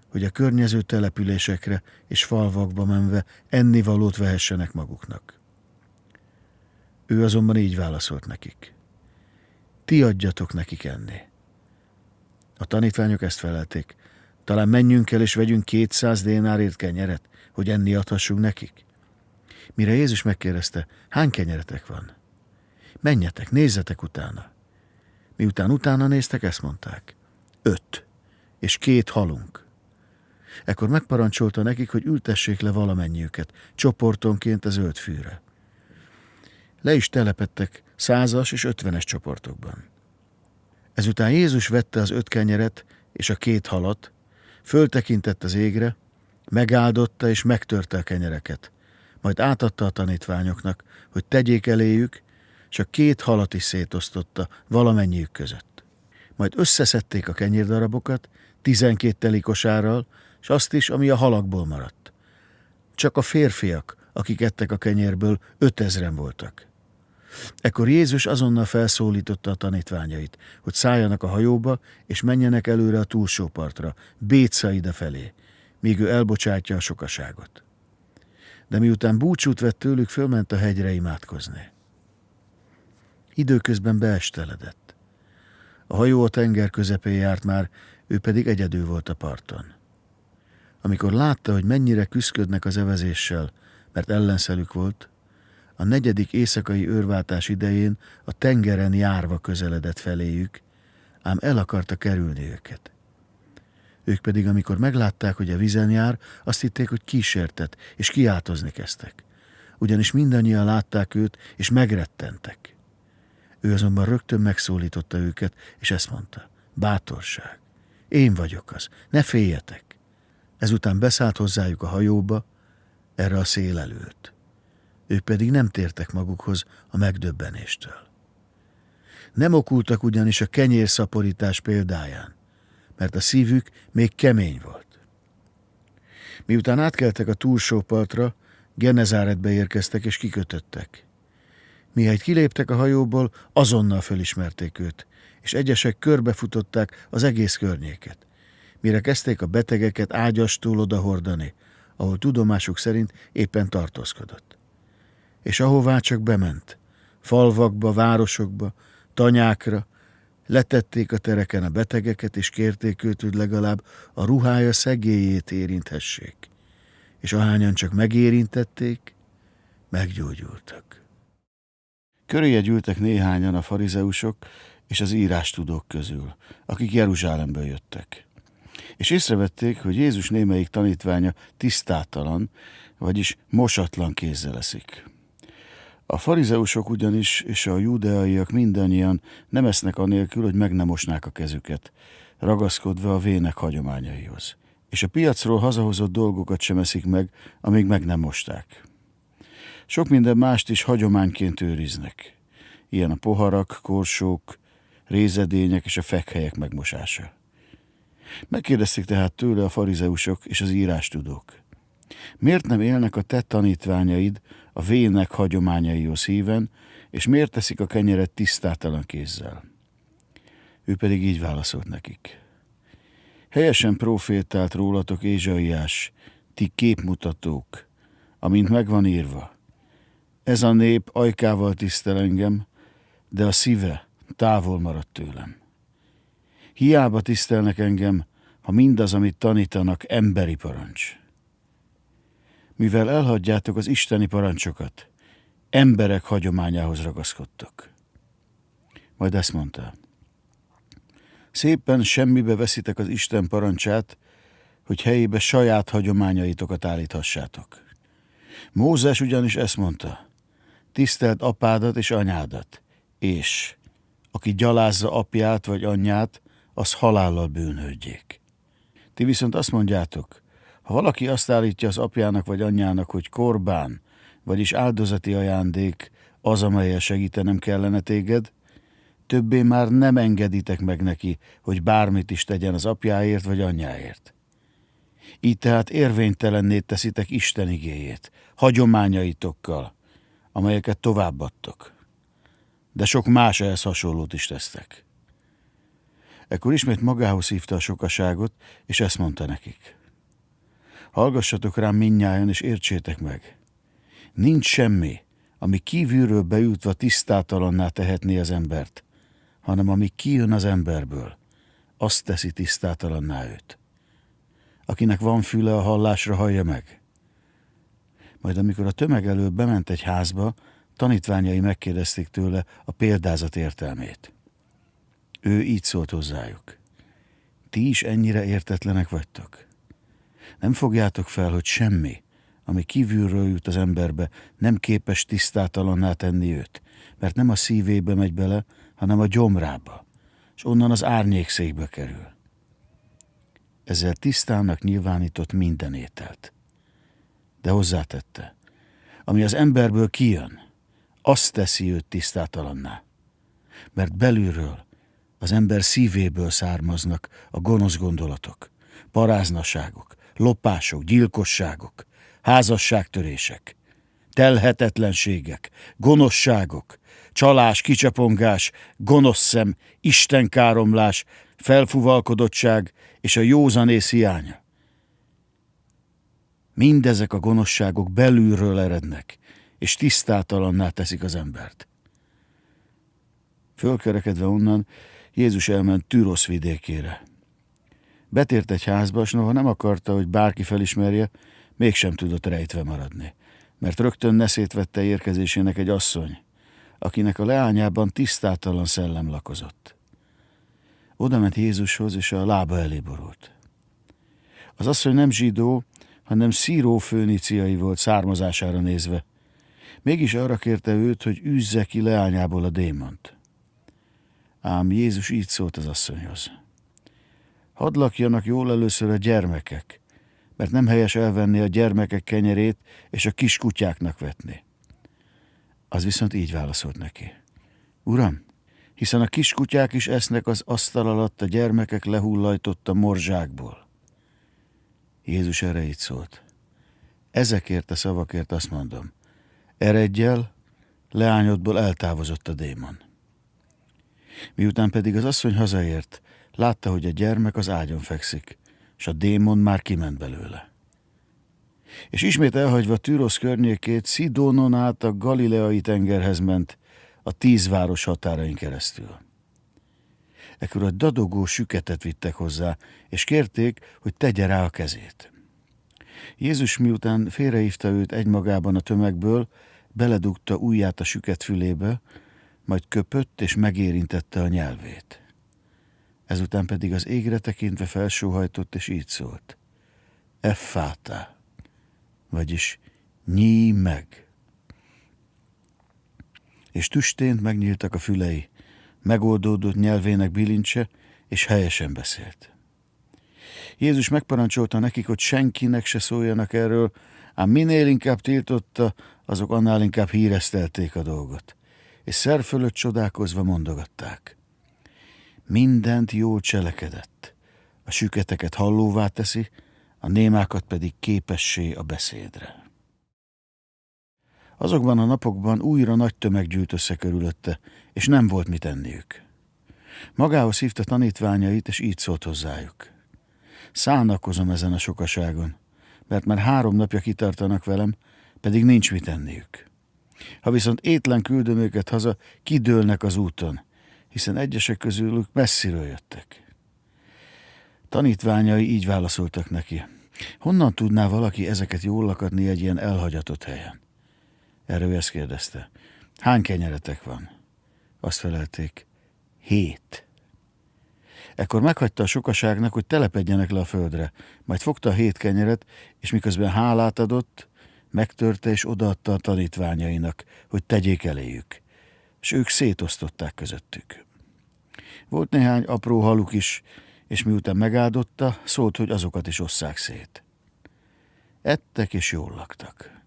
hogy a környező településekre és falvakba menve ennivalót vehessenek maguknak. Ő azonban így válaszolt nekik. Ti adjatok nekik enni. A tanítványok ezt felelték. Talán menjünk el és vegyünk kétszáz dénárért kenyeret, hogy enni adhassunk nekik? Mire Jézus megkérdezte, hány kenyeretek van? Menjetek, nézzetek utána. Miután utána néztek, ezt mondták. Öt, és két halunk. Ekkor megparancsolta nekik, hogy ültessék le valamennyiüket, csoportonként a zöld fűre. Le is telepettek százas és ötvenes csoportokban. Ezután Jézus vette az öt kenyeret és a két halat, föltekintett az égre, megáldotta és megtörte a kenyereket, majd átadta a tanítványoknak, hogy tegyék eléjük, és a két halat is szétosztotta valamennyiük között. Majd összeszedték a kenyérdarabokat, tizenkét telikosárral, és azt is, ami a halakból maradt. Csak a férfiak, akik ettek a kenyérből, ötezren voltak. Ekkor Jézus azonnal felszólította a tanítványait, hogy szálljanak a hajóba, és menjenek előre a túlsó partra, Bécaide felé, míg ő elbocsátja a sokaságot. De miután búcsút vett tőlük, fölment a hegyre imádkozni. Időközben beesteledett. A hajó a tenger közepén járt már, ő pedig egyedül volt a parton. Amikor látta, hogy mennyire küszködnek az evezéssel, mert ellenszelük volt, a negyedik éjszakai őrváltás idején a tengeren járva közeledett feléjük, ám el akarta kerülni őket. Ők pedig, amikor meglátták, hogy a vizen jár, azt hitték, hogy kísértet, és kiáltozni kezdtek. Ugyanis mindannyian látták őt, és megrettentek. Ő azonban rögtön megszólította őket, és ezt mondta. Bátorság. Én vagyok az. Ne féljetek. Ezután beszállt hozzájuk a hajóba, erre a szél elült. Ők pedig nem tértek magukhoz a megdöbbenéstől. Nem okultak ugyanis a kenyérszaporítás példáján, mert a szívük még kemény volt. Miután átkeltek a túlsó partra, Genezáretbe érkeztek és kikötöttek. Mihelyt kiléptek a hajóból, azonnal fölismerték őt, és egyesek körbefutották az egész környéket. Mire kezdték a betegeket ágyastól odahordani, ahol tudomásuk szerint éppen tartózkodott. És ahová csak bement, falvakba, városokba, tanyákra, letették a tereken a betegeket, és kérték őt, hogy legalább a ruhája szegélyét érinthessék. És ahányan csak megérintették, meggyógyultak. Köréje gyűltek néhányan a farizeusok és az írástudók közül, akik Jeruzsálemből jöttek. És észrevették, hogy Jézus némelyik tanítványa tisztátalan, vagyis mosatlan kézzel eszik. A farizeusok ugyanis és a judeaiak mindannyian nem esznek anélkül, hogy meg nem mosnák a kezüket, ragaszkodva a vének hagyományaihoz. És a piacról hazahozott dolgokat sem eszik meg, amíg meg nem mosták. Sok minden mást is hagyományként őriznek. Ilyen a poharak, korsók, rézedények és a fekhelyek megmosása. Megkérdezték tehát tőle a farizeusok és az írástudók. Miért nem élnek a te tanítványaid a vének hagyományaihoz híven, és miért teszik a kenyeret tisztátalan kézzel? Ő pedig így válaszolt nekik. Helyesen profétált rólatok Ézsaiás, ti képmutatók, amint megvan írva. Ez a nép ajkával tisztel engem, de a szíve távol maradt tőlem. Hiába tisztelnek engem, ha mindaz, amit tanítanak, emberi parancs. Mivel elhagyjátok az isteni parancsokat, emberek hagyományához ragaszkodtok. Majd ezt mondta. Szépen semmibe veszitek az Isten parancsát, hogy helyébe saját hagyományaitokat állíthassátok. Mózes ugyanis ezt mondta tiszteld apádat és anyádat, és aki gyalázza apját vagy anyját, az halállal bűnhődjék. Ti viszont azt mondjátok, ha valaki azt állítja az apjának vagy anyjának, hogy korbán, vagyis áldozati ajándék az, amelyel segítenem kellene téged, többé már nem engeditek meg neki, hogy bármit is tegyen az apjáért vagy anyjáért. Így tehát érvénytelenné teszitek Isten igéjét, hagyományaitokkal, amelyeket továbbadtok. De sok más ehhez hasonlót is tesztek. Ekkor ismét magához hívta a sokaságot, és ezt mondta nekik. Hallgassatok rám minnyájan, és értsétek meg. Nincs semmi, ami kívülről bejutva tisztátalanná tehetné az embert, hanem ami kijön az emberből, azt teszi tisztátalanná őt. Akinek van füle a hallásra, hallja meg. Majd amikor a tömeg elől bement egy házba, tanítványai megkérdezték tőle a példázat értelmét. Ő így szólt hozzájuk. Ti is ennyire értetlenek vagytok? Nem fogjátok fel, hogy semmi, ami kívülről jut az emberbe, nem képes tisztátalanná tenni őt, mert nem a szívébe megy bele, hanem a gyomrába, és onnan az árnyékszékbe kerül. Ezzel tisztának nyilvánított minden ételt. De hozzátette, ami az emberből kijön, azt teszi őt tisztátalanná. Mert belülről, az ember szívéből származnak a gonosz gondolatok, paráznaságok, lopások, gyilkosságok, házasságtörések, telhetetlenségek, gonoszságok, csalás, kicsapongás, gonosz szem, istenkáromlás, felfuvalkodottság és a józanész hiánya. Mindezek a gonoszságok belülről erednek, és tisztátalanná teszik az embert. Fölkerekedve onnan, Jézus elment Tűrosz vidékére. Betért egy házba, és noha nem akarta, hogy bárki felismerje, mégsem tudott rejtve maradni, mert rögtön neszét vette érkezésének egy asszony, akinek a leányában tisztátalan szellem lakozott. Oda ment Jézushoz, és a lába elé borult. Az asszony nem zsidó, hanem szíró főniciai volt származására nézve. Mégis arra kérte őt, hogy űzze ki leányából a démont. Ám Jézus így szólt az asszonyhoz. Hadd lakjanak jól először a gyermekek, mert nem helyes elvenni a gyermekek kenyerét és a kis kutyáknak vetni. Az viszont így válaszolt neki. Uram, hiszen a kiskutyák is esznek az asztal alatt a gyermekek lehullajtott a morzsákból. Jézus erre így szólt. Ezekért a szavakért azt mondom, eredjel, leányodból eltávozott a démon. Miután pedig az asszony hazaért, látta, hogy a gyermek az ágyon fekszik, és a démon már kiment belőle. És ismét elhagyva Tűrosz környékét, Szidónon át a Galileai tengerhez ment, a tíz város határain keresztül. Ekkor a dadogó süketet vittek hozzá, és kérték, hogy tegye rá a kezét. Jézus miután félrehívta őt egymagában a tömegből, beledugta ujját a süket fülébe, majd köpött és megérintette a nyelvét. Ezután pedig az égre tekintve felsóhajtott, és így szólt. Effáta, vagyis nyí meg. És tüstént megnyíltak a fülei, megoldódott nyelvének bilincse, és helyesen beszélt. Jézus megparancsolta nekik, hogy senkinek se szóljanak erről, ám minél inkább tiltotta, azok annál inkább híresztelték a dolgot és szer fölött csodálkozva mondogatták. Mindent jól cselekedett, a süketeket hallóvá teszi, a némákat pedig képessé a beszédre. Azokban a napokban újra nagy tömeg gyűlt össze körülötte, és nem volt mit enniük. Magához hívta tanítványait, és így szólt hozzájuk. Szánakozom ezen a sokaságon, mert már három napja kitartanak velem, pedig nincs mit enniük. Ha viszont étlen küldöm őket haza, kidőlnek az úton, hiszen egyesek közülük messziről jöttek. Tanítványai így válaszoltak neki. Honnan tudná valaki ezeket jól lakadni egy ilyen elhagyatott helyen? Erre ő ezt kérdezte. Hány kenyeretek van? Azt felelték. Hét. Ekkor meghagyta a sokaságnak, hogy telepedjenek le a földre, majd fogta a hét kenyeret, és miközben hálát adott, megtörte és odaadta a tanítványainak, hogy tegyék eléjük, és ők szétosztották közöttük. Volt néhány apró haluk is, és miután megáldotta, szólt, hogy azokat is osszák szét. Ettek és jól laktak.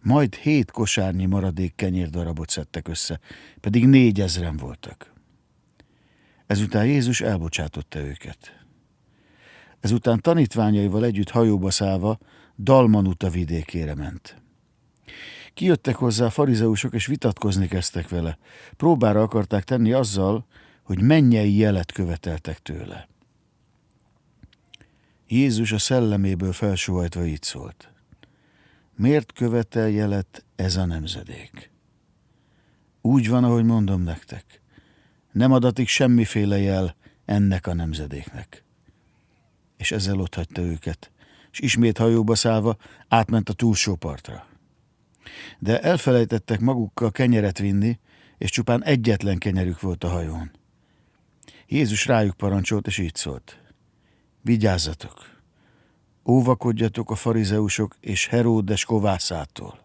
Majd hét kosárnyi maradék kenyérdarabot szedtek össze, pedig négyezren voltak. Ezután Jézus elbocsátotta őket. Ezután tanítványaival együtt hajóba szállva Dalmanuta vidékére ment. Kijöttek hozzá a farizeusok, és vitatkozni kezdtek vele. Próbára akarták tenni azzal, hogy mennyei jelet követeltek tőle. Jézus a szelleméből felsóhajtva így szólt. Miért követel jelet ez a nemzedék? Úgy van, ahogy mondom nektek. Nem adatik semmiféle jel ennek a nemzedéknek. És ezzel ott hagyta őket, és ismét hajóba szállva átment a túlsó partra. De elfelejtettek magukkal kenyeret vinni, és csupán egyetlen kenyerük volt a hajón. Jézus rájuk parancsolt, és így szólt. Vigyázzatok! Óvakodjatok a farizeusok és Heródes kovászától.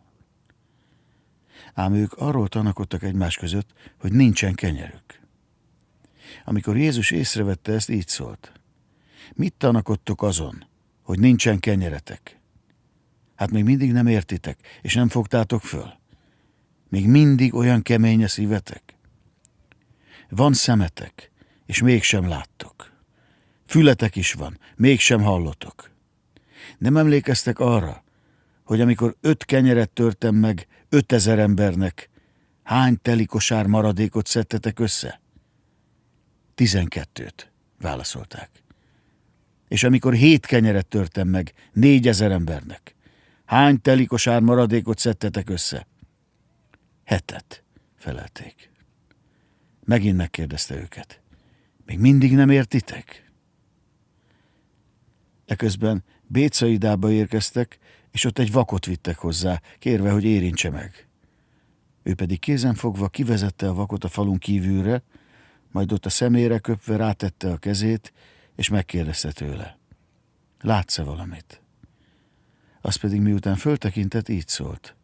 Ám ők arról tanakodtak egymás között, hogy nincsen kenyerük. Amikor Jézus észrevette ezt, így szólt. Mit tanakodtok azon, hogy nincsen kenyeretek? Hát még mindig nem értitek, és nem fogtátok föl. Még mindig olyan kemény a szívetek. Van szemetek, és mégsem láttok. Fületek is van, mégsem hallotok. Nem emlékeztek arra, hogy amikor öt kenyeret törtem meg ötezer embernek, hány teli kosár maradékot szedtetek össze? Tizenkettőt, válaszolták. És amikor hét kenyeret törtem meg négyezer embernek, hány teli kosár maradékot szedtetek össze? Hetet, felelték. Megint megkérdezte őket. Még mindig nem értitek? Eközben Bécaidába érkeztek, és ott egy vakot vittek hozzá, kérve, hogy érintse meg. Ő pedig kézen fogva kivezette a vakot a falun kívülre, majd ott a szemére köpve rátette a kezét, és megkérdezte tőle. Látsz-e valamit? Az pedig miután föltekintett, így szólt.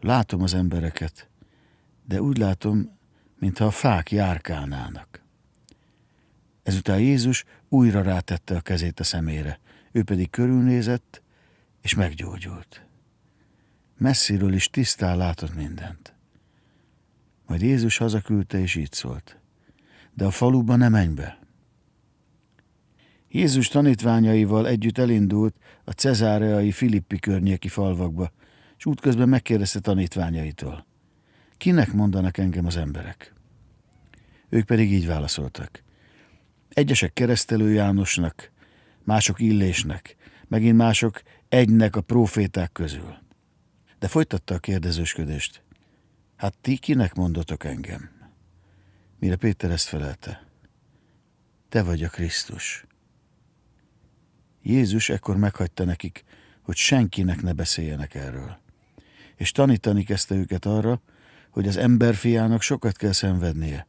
Látom az embereket, de úgy látom, mintha a fák járkálnának. Ezután Jézus újra rátette a kezét a szemére, ő pedig körülnézett, és meggyógyult. Messziről is tisztán látott mindent. Majd Jézus hazaküldte, és így szólt. De a faluba nem menj be. Jézus tanítványaival együtt elindult a cezáreai Filippi környéki falvakba, és útközben megkérdezte tanítványaitól. Kinek mondanak engem az emberek? Ők pedig így válaszoltak. Egyesek keresztelő Jánosnak, mások Illésnek, megint mások egynek a proféták közül. De folytatta a kérdezősködést. Hát ti kinek mondotok engem? Mire Péter ezt felelte. Te vagy a Krisztus. Jézus ekkor meghagyta nekik, hogy senkinek ne beszéljenek erről. És tanítani kezdte őket arra, hogy az emberfiának sokat kell szenvednie,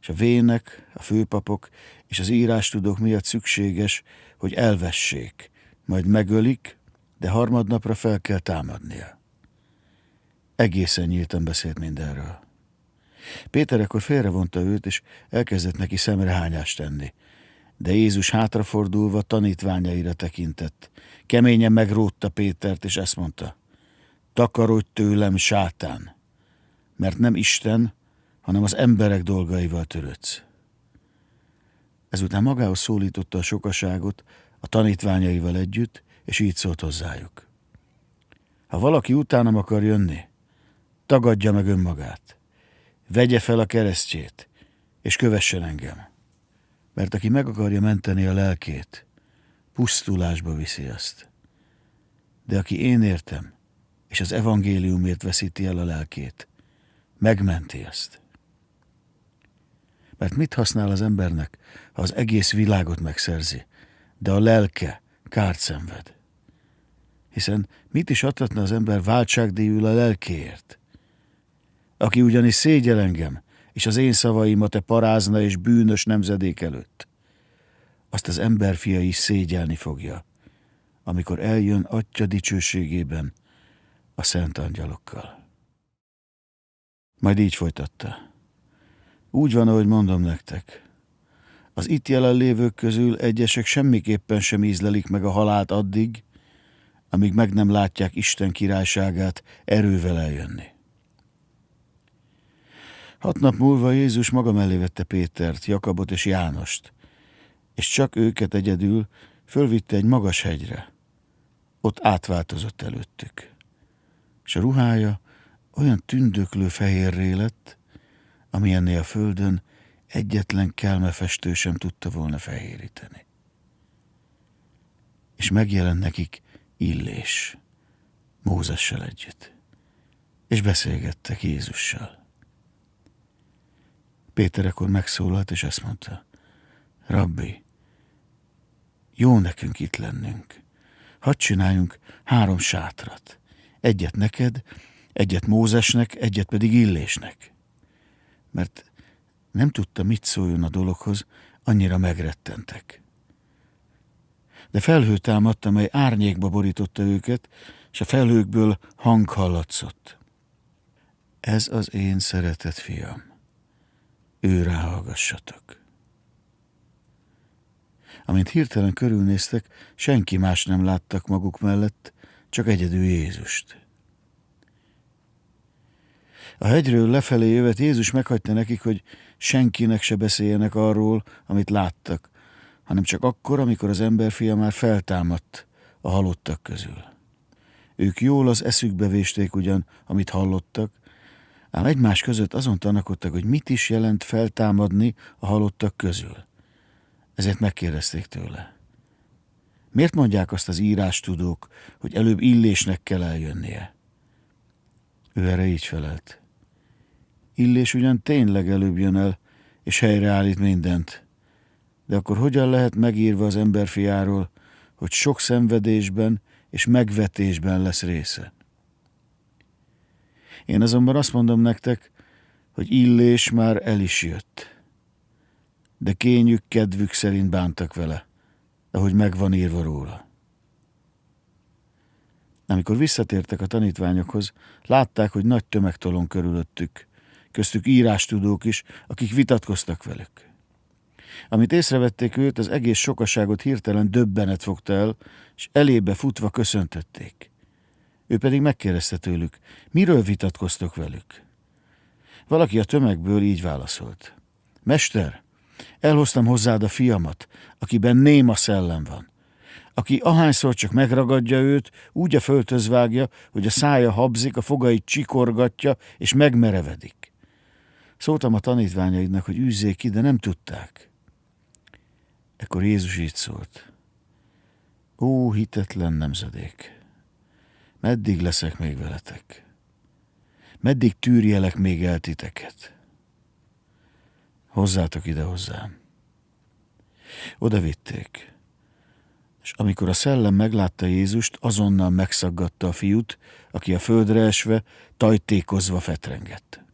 és a vének, a főpapok és az írástudók miatt szükséges, hogy elvessék, majd megölik, de harmadnapra fel kell támadnia. Egészen nyíltan beszélt mindenről. Péter ekkor félrevonta őt, és elkezdett neki szemrehányást tenni. De Jézus hátrafordulva tanítványaira tekintett. Keményen megrótta Pétert, és ezt mondta. Takarodj tőlem, sátán, mert nem Isten, hanem az emberek dolgaival törődsz. Ezután magához szólította a sokaságot, a tanítványaival együtt, és így szólt hozzájuk. Ha valaki utánam akar jönni, tagadja meg önmagát, vegye fel a keresztjét, és kövessen engem. Mert aki meg akarja menteni a lelkét, pusztulásba viszi azt. De aki én értem, és az evangéliumért veszíti el a lelkét, megmenti azt. Mert mit használ az embernek, ha az egész világot megszerzi, de a lelke kárt szenved? Hiszen mit is adhatna az ember váltságdíjul a lelkéért? Aki ugyanis szégyel engem, és az én szavaimat e parázna és bűnös nemzedék előtt, azt az emberfia is szégyelni fogja, amikor eljön atya dicsőségében a szent angyalokkal. Majd így folytatta. Úgy van, ahogy mondom nektek. Az itt jelenlévők közül egyesek semmiképpen sem ízlelik meg a halált addig, amíg meg nem látják Isten királyságát erővel eljönni. Hat nap múlva Jézus maga mellé vette Pétert, Jakabot és Jánost, és csak őket egyedül fölvitte egy magas hegyre. Ott átváltozott előttük. És a ruhája olyan tündöklő fehérré lett, amilyenné a földön egyetlen kelmefestő sem tudta volna fehéríteni. és megjelent nekik Illés, Mózessel együtt, és beszélgettek Jézussal. Péter akkor megszólalt, és ezt mondta, Rabbi, jó nekünk itt lennünk. Hadd csináljunk három sátrat. Egyet neked, egyet Mózesnek, egyet pedig Illésnek. Mert nem tudta, mit szóljon a dologhoz, annyira megrettentek. De felhő támadt, amely árnyékba borította őket, és a felhőkből hang hallatszott. Ez az én szeretett fiam. Ő ráhallgassatok. Amint hirtelen körülnéztek, senki más nem láttak maguk mellett, csak egyedül Jézust. A hegyről lefelé jövet Jézus meghagyta nekik, hogy senkinek se beszéljenek arról, amit láttak, hanem csak akkor, amikor az emberfia már feltámadt a halottak közül. Ők jól az eszükbe vésték ugyan, amit hallottak, ám egymás között azon tanakodtak, hogy mit is jelent feltámadni a halottak közül. Ezért megkérdezték tőle. Miért mondják azt az írástudók, hogy előbb illésnek kell eljönnie? Ő erre így felelt. Illés ugyan tényleg előbb jön el, és helyreállít mindent. De akkor hogyan lehet megírva az emberfiáról, hogy sok szenvedésben és megvetésben lesz része? Én azonban azt mondom nektek, hogy Illés már el is jött. De kényük kedvük szerint bántak vele, ahogy megvan írva róla. Amikor visszatértek a tanítványokhoz, látták, hogy nagy tömegtolon körülöttük, köztük írástudók is, akik vitatkoztak velük. Amit észrevették őt, az egész sokaságot hirtelen döbbenet fogta el, és elébe futva köszöntötték. Ő pedig megkérdezte tőlük, miről vitatkoztok velük? Valaki a tömegből így válaszolt. Mester, elhoztam hozzád a fiamat, akiben néma szellem van aki ahányszor csak megragadja őt, úgy a földhöz vágja, hogy a szája habzik, a fogait csikorgatja, és megmerevedik. Szóltam a tanítványaidnak, hogy üzzék ki, de nem tudták. Ekkor Jézus így szólt. Ó, hitetlen nemzedék! Meddig leszek még veletek? Meddig tűrjelek még el titeket? Hozzátok ide hozzám. Oda vitték. És amikor a szellem meglátta Jézust, azonnal megszaggatta a fiút, aki a földre esve, tajtékozva fetrengett.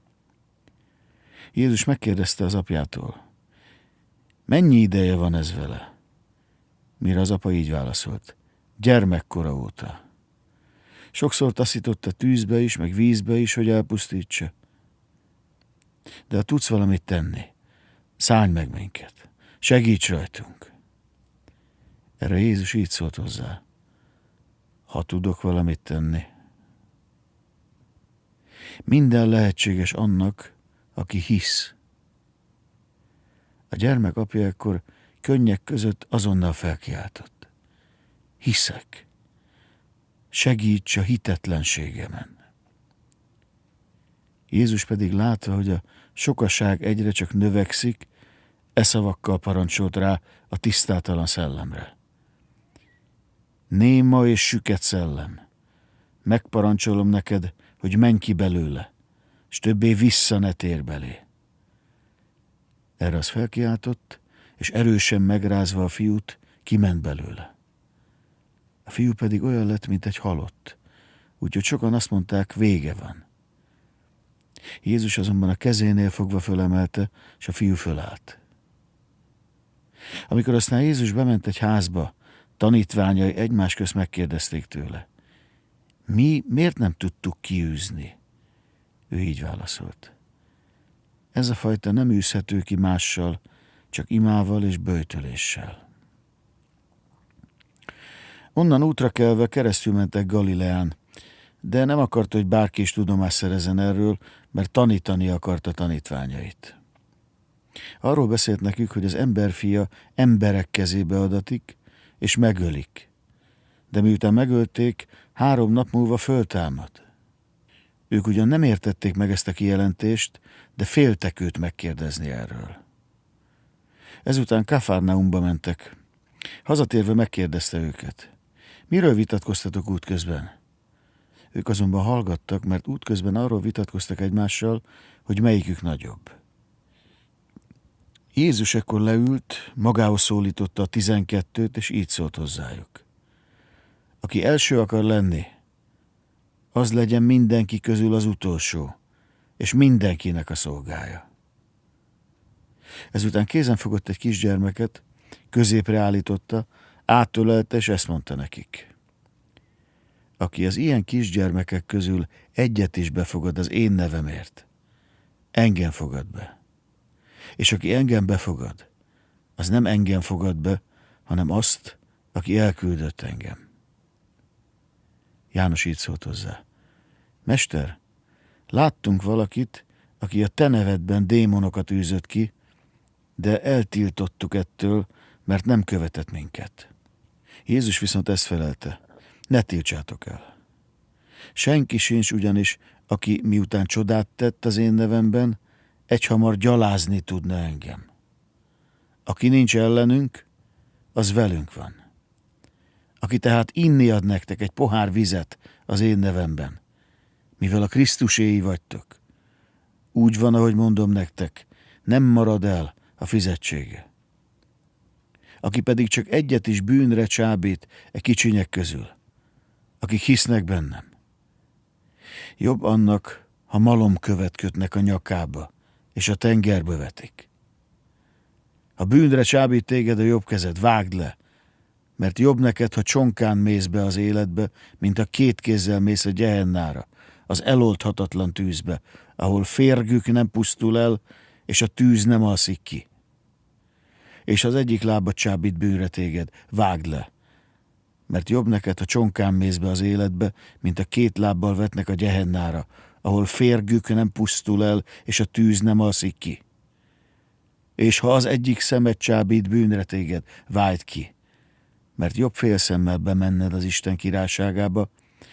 Jézus megkérdezte az apjától, mennyi ideje van ez vele? Mire az apa így válaszolt, gyermekkora óta. Sokszor taszította tűzbe is, meg vízbe is, hogy elpusztítsa. De ha tudsz valamit tenni, szállj meg minket, segíts rajtunk. Erre Jézus így szólt hozzá, ha tudok valamit tenni. Minden lehetséges annak, aki hisz. A gyermek apja ekkor könnyek között azonnal felkiáltott. Hiszek. Segíts a hitetlenségemen. Jézus pedig látva, hogy a sokaság egyre csak növekszik, e szavakkal parancsolt rá a tisztátalan szellemre. Néma és süket szellem, megparancsolom neked, hogy menj ki belőle, és többé vissza ne tér belé. Erre az felkiáltott, és erősen megrázva a fiút, kiment belőle. A fiú pedig olyan lett, mint egy halott, úgyhogy sokan azt mondták, vége van. Jézus azonban a kezénél fogva fölemelte, és a fiú fölállt. Amikor aztán Jézus bement egy házba, tanítványai egymás közt megkérdezték tőle. Mi miért nem tudtuk kiűzni? Ő így válaszolt. Ez a fajta nem űzhető ki mással, csak imával és böjtöléssel. Onnan útra kelve keresztül mentek Galileán, de nem akarta, hogy bárki is tudomást szerezen erről, mert tanítani akarta tanítványait. Arról beszélt nekük, hogy az emberfia emberek kezébe adatik, és megölik. De miután megölték, három nap múlva föltámad. Ők ugyan nem értették meg ezt a kijelentést, de féltek őt megkérdezni erről. Ezután Kafárnaumba mentek. Hazatérve megkérdezte őket. Miről vitatkoztatok útközben? Ők azonban hallgattak, mert útközben arról vitatkoztak egymással, hogy melyikük nagyobb. Jézus ekkor leült, magához szólította a tizenkettőt, és így szólt hozzájuk. Aki első akar lenni, az legyen mindenki közül az utolsó, és mindenkinek a szolgája. Ezután kézen fogott egy kisgyermeket, középre állította, áttölelte, és ezt mondta nekik. Aki az ilyen kisgyermekek közül egyet is befogad az én nevemért, engem fogad be. És aki engem befogad, az nem engem fogad be, hanem azt, aki elküldött engem. János így szólt hozzá. Mester, láttunk valakit, aki a te nevedben démonokat űzött ki, de eltiltottuk ettől, mert nem követett minket. Jézus viszont ezt felelte, ne tiltsátok el. Senki sincs ugyanis, aki miután csodát tett az én nevemben, egyhamar gyalázni tudna engem. Aki nincs ellenünk, az velünk van. Aki tehát inni ad nektek egy pohár vizet az én nevemben, mivel a Krisztuséi vagytok, úgy van, ahogy mondom nektek, nem marad el a fizetsége. Aki pedig csak egyet is bűnre csábít e kicsinyek közül, akik hisznek bennem. Jobb annak, ha malomkövet kötnek a nyakába, és a tengerbe vetik. Ha bűnre csábít téged a jobb kezed, vágd le, mert jobb neked, ha csonkán mész be az életbe, mint a két kézzel mész a gyehennára, az eloldhatatlan tűzbe, ahol férgük nem pusztul el, és a tűz nem alszik ki. És az egyik lába csábít bűnre téged, vágd le, mert jobb neked, ha csonkán mész be az életbe, mint a két lábbal vetnek a gyehennára, ahol férgük nem pusztul el, és a tűz nem alszik ki. És ha az egyik szemed csábít bűnre téged, vágd ki, mert jobb fél szemmel bemenned az Isten királyságába,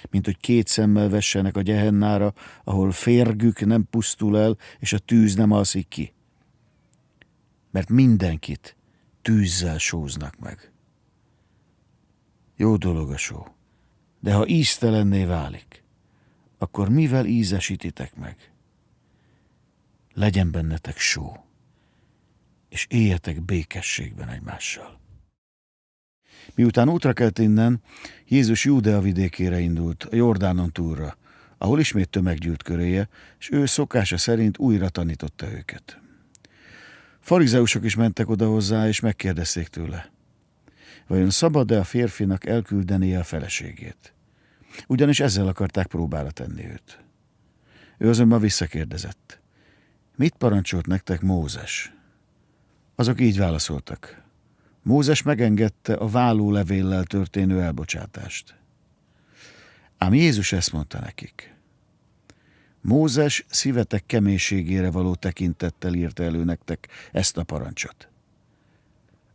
mint hogy két szemmel vessenek a gyehennára, ahol férgük nem pusztul el, és a tűz nem alszik ki. Mert mindenkit tűzzel sóznak meg. Jó dolog a só, de ha íztelenné válik, akkor mivel ízesítitek meg? Legyen bennetek só, és éljetek békességben egymással. Miután útra kelt innen, Jézus Júdea vidékére indult, a Jordánon túlra, ahol ismét tömeg gyűlt köréje, és ő szokása szerint újra tanította őket. Farizeusok is mentek oda hozzá, és megkérdezték tőle. Vajon szabad-e a férfinak elküldenie a feleségét? Ugyanis ezzel akarták próbára tenni őt. Ő azonban visszakérdezett. Mit parancsolt nektek Mózes? Azok így válaszoltak. Mózes megengedte a vállólevéllel történő elbocsátást. Ám Jézus ezt mondta nekik. Mózes szívetek keménységére való tekintettel írta elő nektek ezt a parancsot.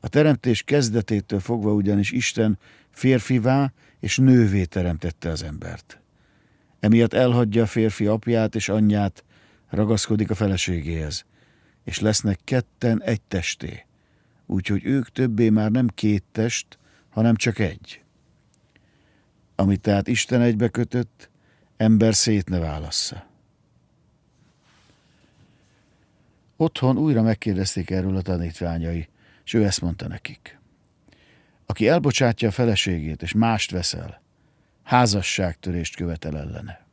A teremtés kezdetétől fogva ugyanis Isten férfivá és nővé teremtette az embert. Emiatt elhagyja a férfi apját és anyját, ragaszkodik a feleségéhez, és lesznek ketten egy testé úgyhogy ők többé már nem két test, hanem csak egy. Amit tehát Isten egybe kötött, ember szét ne válassza. Otthon újra megkérdezték erről a tanítványai, és ő ezt mondta nekik. Aki elbocsátja a feleségét, és mást veszel, házasságtörést követel ellene.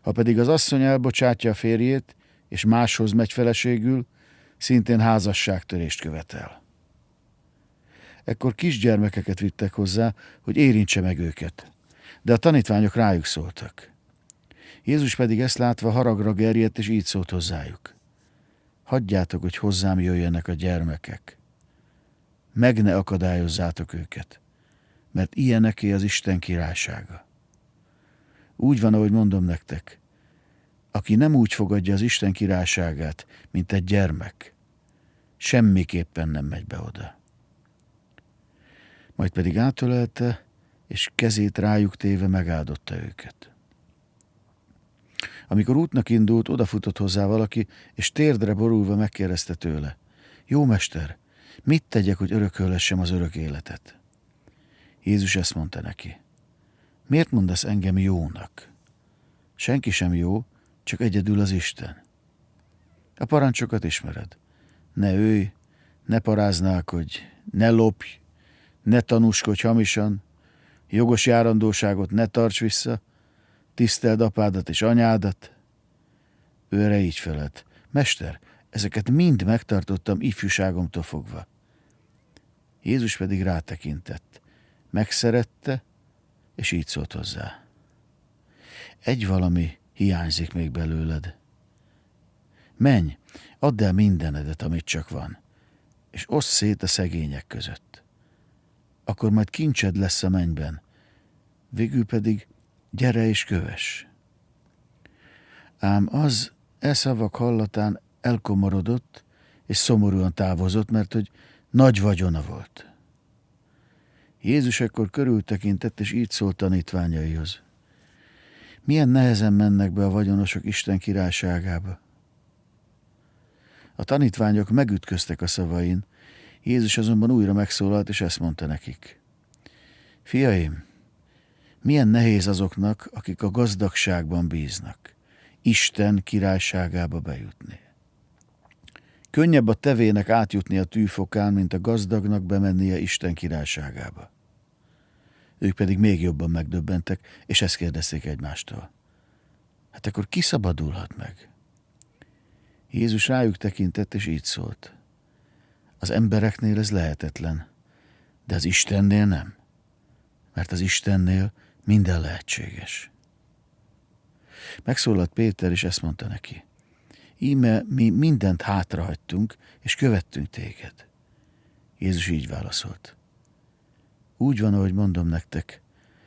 Ha pedig az asszony elbocsátja a férjét, és máshoz megy feleségül, szintén házasságtörést követel. Ekkor kisgyermekeket vittek hozzá, hogy érintse meg őket. De a tanítványok rájuk szóltak. Jézus pedig ezt látva haragra gerjedt, és így szólt hozzájuk. Hagyjátok, hogy hozzám jöjjenek a gyermekek. Meg ne akadályozzátok őket, mert ilyeneké az Isten királysága. Úgy van, ahogy mondom nektek, aki nem úgy fogadja az Isten királyságát, mint egy gyermek, semmiképpen nem megy be oda. Majd pedig átölelte, és kezét rájuk téve megáldotta őket. Amikor útnak indult, odafutott hozzá valaki, és térdre borulva megkérdezte tőle. Jó mester, mit tegyek, hogy örököllessem az örök életet? Jézus ezt mondta neki. Miért mondasz engem jónak? Senki sem jó, csak egyedül az Isten. A parancsokat ismered. Ne őj, ne paráználkodj, ne lopj, ne tanúskodj hamisan, jogos járandóságot ne tarts vissza, tiszteld apádat és anyádat. Ő erre így felett. Mester, ezeket mind megtartottam ifjúságomtól fogva. Jézus pedig rátekintett. Megszerette, és így szólt hozzá. Egy valami hiányzik még belőled. Menj, add el mindenedet, amit csak van, és oszd szét a szegények között. Akkor majd kincsed lesz a mennyben, végül pedig gyere és köves. Ám az e szavak hallatán elkomorodott, és szomorúan távozott, mert hogy nagy vagyona volt. Jézus ekkor körültekintett, és így szólt tanítványaihoz. Milyen nehezen mennek be a vagyonosok Isten királyságába. A tanítványok megütköztek a szavain, Jézus azonban újra megszólalt, és ezt mondta nekik. Fiaim, milyen nehéz azoknak, akik a gazdagságban bíznak, Isten királyságába bejutni. Könnyebb a tevének átjutni a tűfokán, mint a gazdagnak bemennie Isten királyságába. Ők pedig még jobban megdöbbentek, és ezt kérdezték egymástól. Hát akkor ki szabadulhat meg? Jézus rájuk tekintett, és így szólt. Az embereknél ez lehetetlen, de az Istennél nem. Mert az Istennél minden lehetséges. Megszólalt Péter, és ezt mondta neki. Íme mi mindent hátrahagytunk, és követtünk téged. Jézus így válaszolt. Úgy van, ahogy mondom nektek,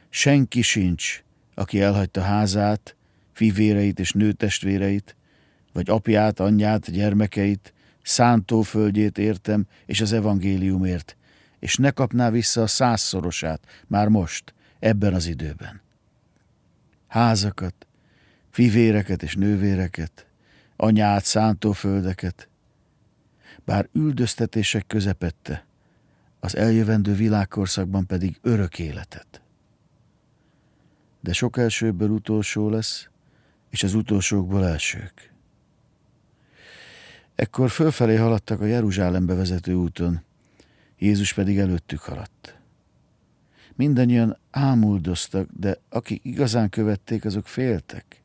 senki sincs, aki elhagyta házát, fivéreit és nőtestvéreit, vagy apját, anyját, gyermekeit, szántóföldjét értem, és az evangéliumért, és ne kapná vissza a százszorosát, már most, ebben az időben. Házakat, fivéreket és nővéreket, anyát, szántóföldeket, bár üldöztetések közepette, az eljövendő világkorszakban pedig örök életet. De sok elsőből utolsó lesz, és az utolsókból elsők. Ekkor fölfelé haladtak a Jeruzsálembe vezető úton, Jézus pedig előttük haladt. Mindannyian ámuldoztak, de akik igazán követték, azok féltek.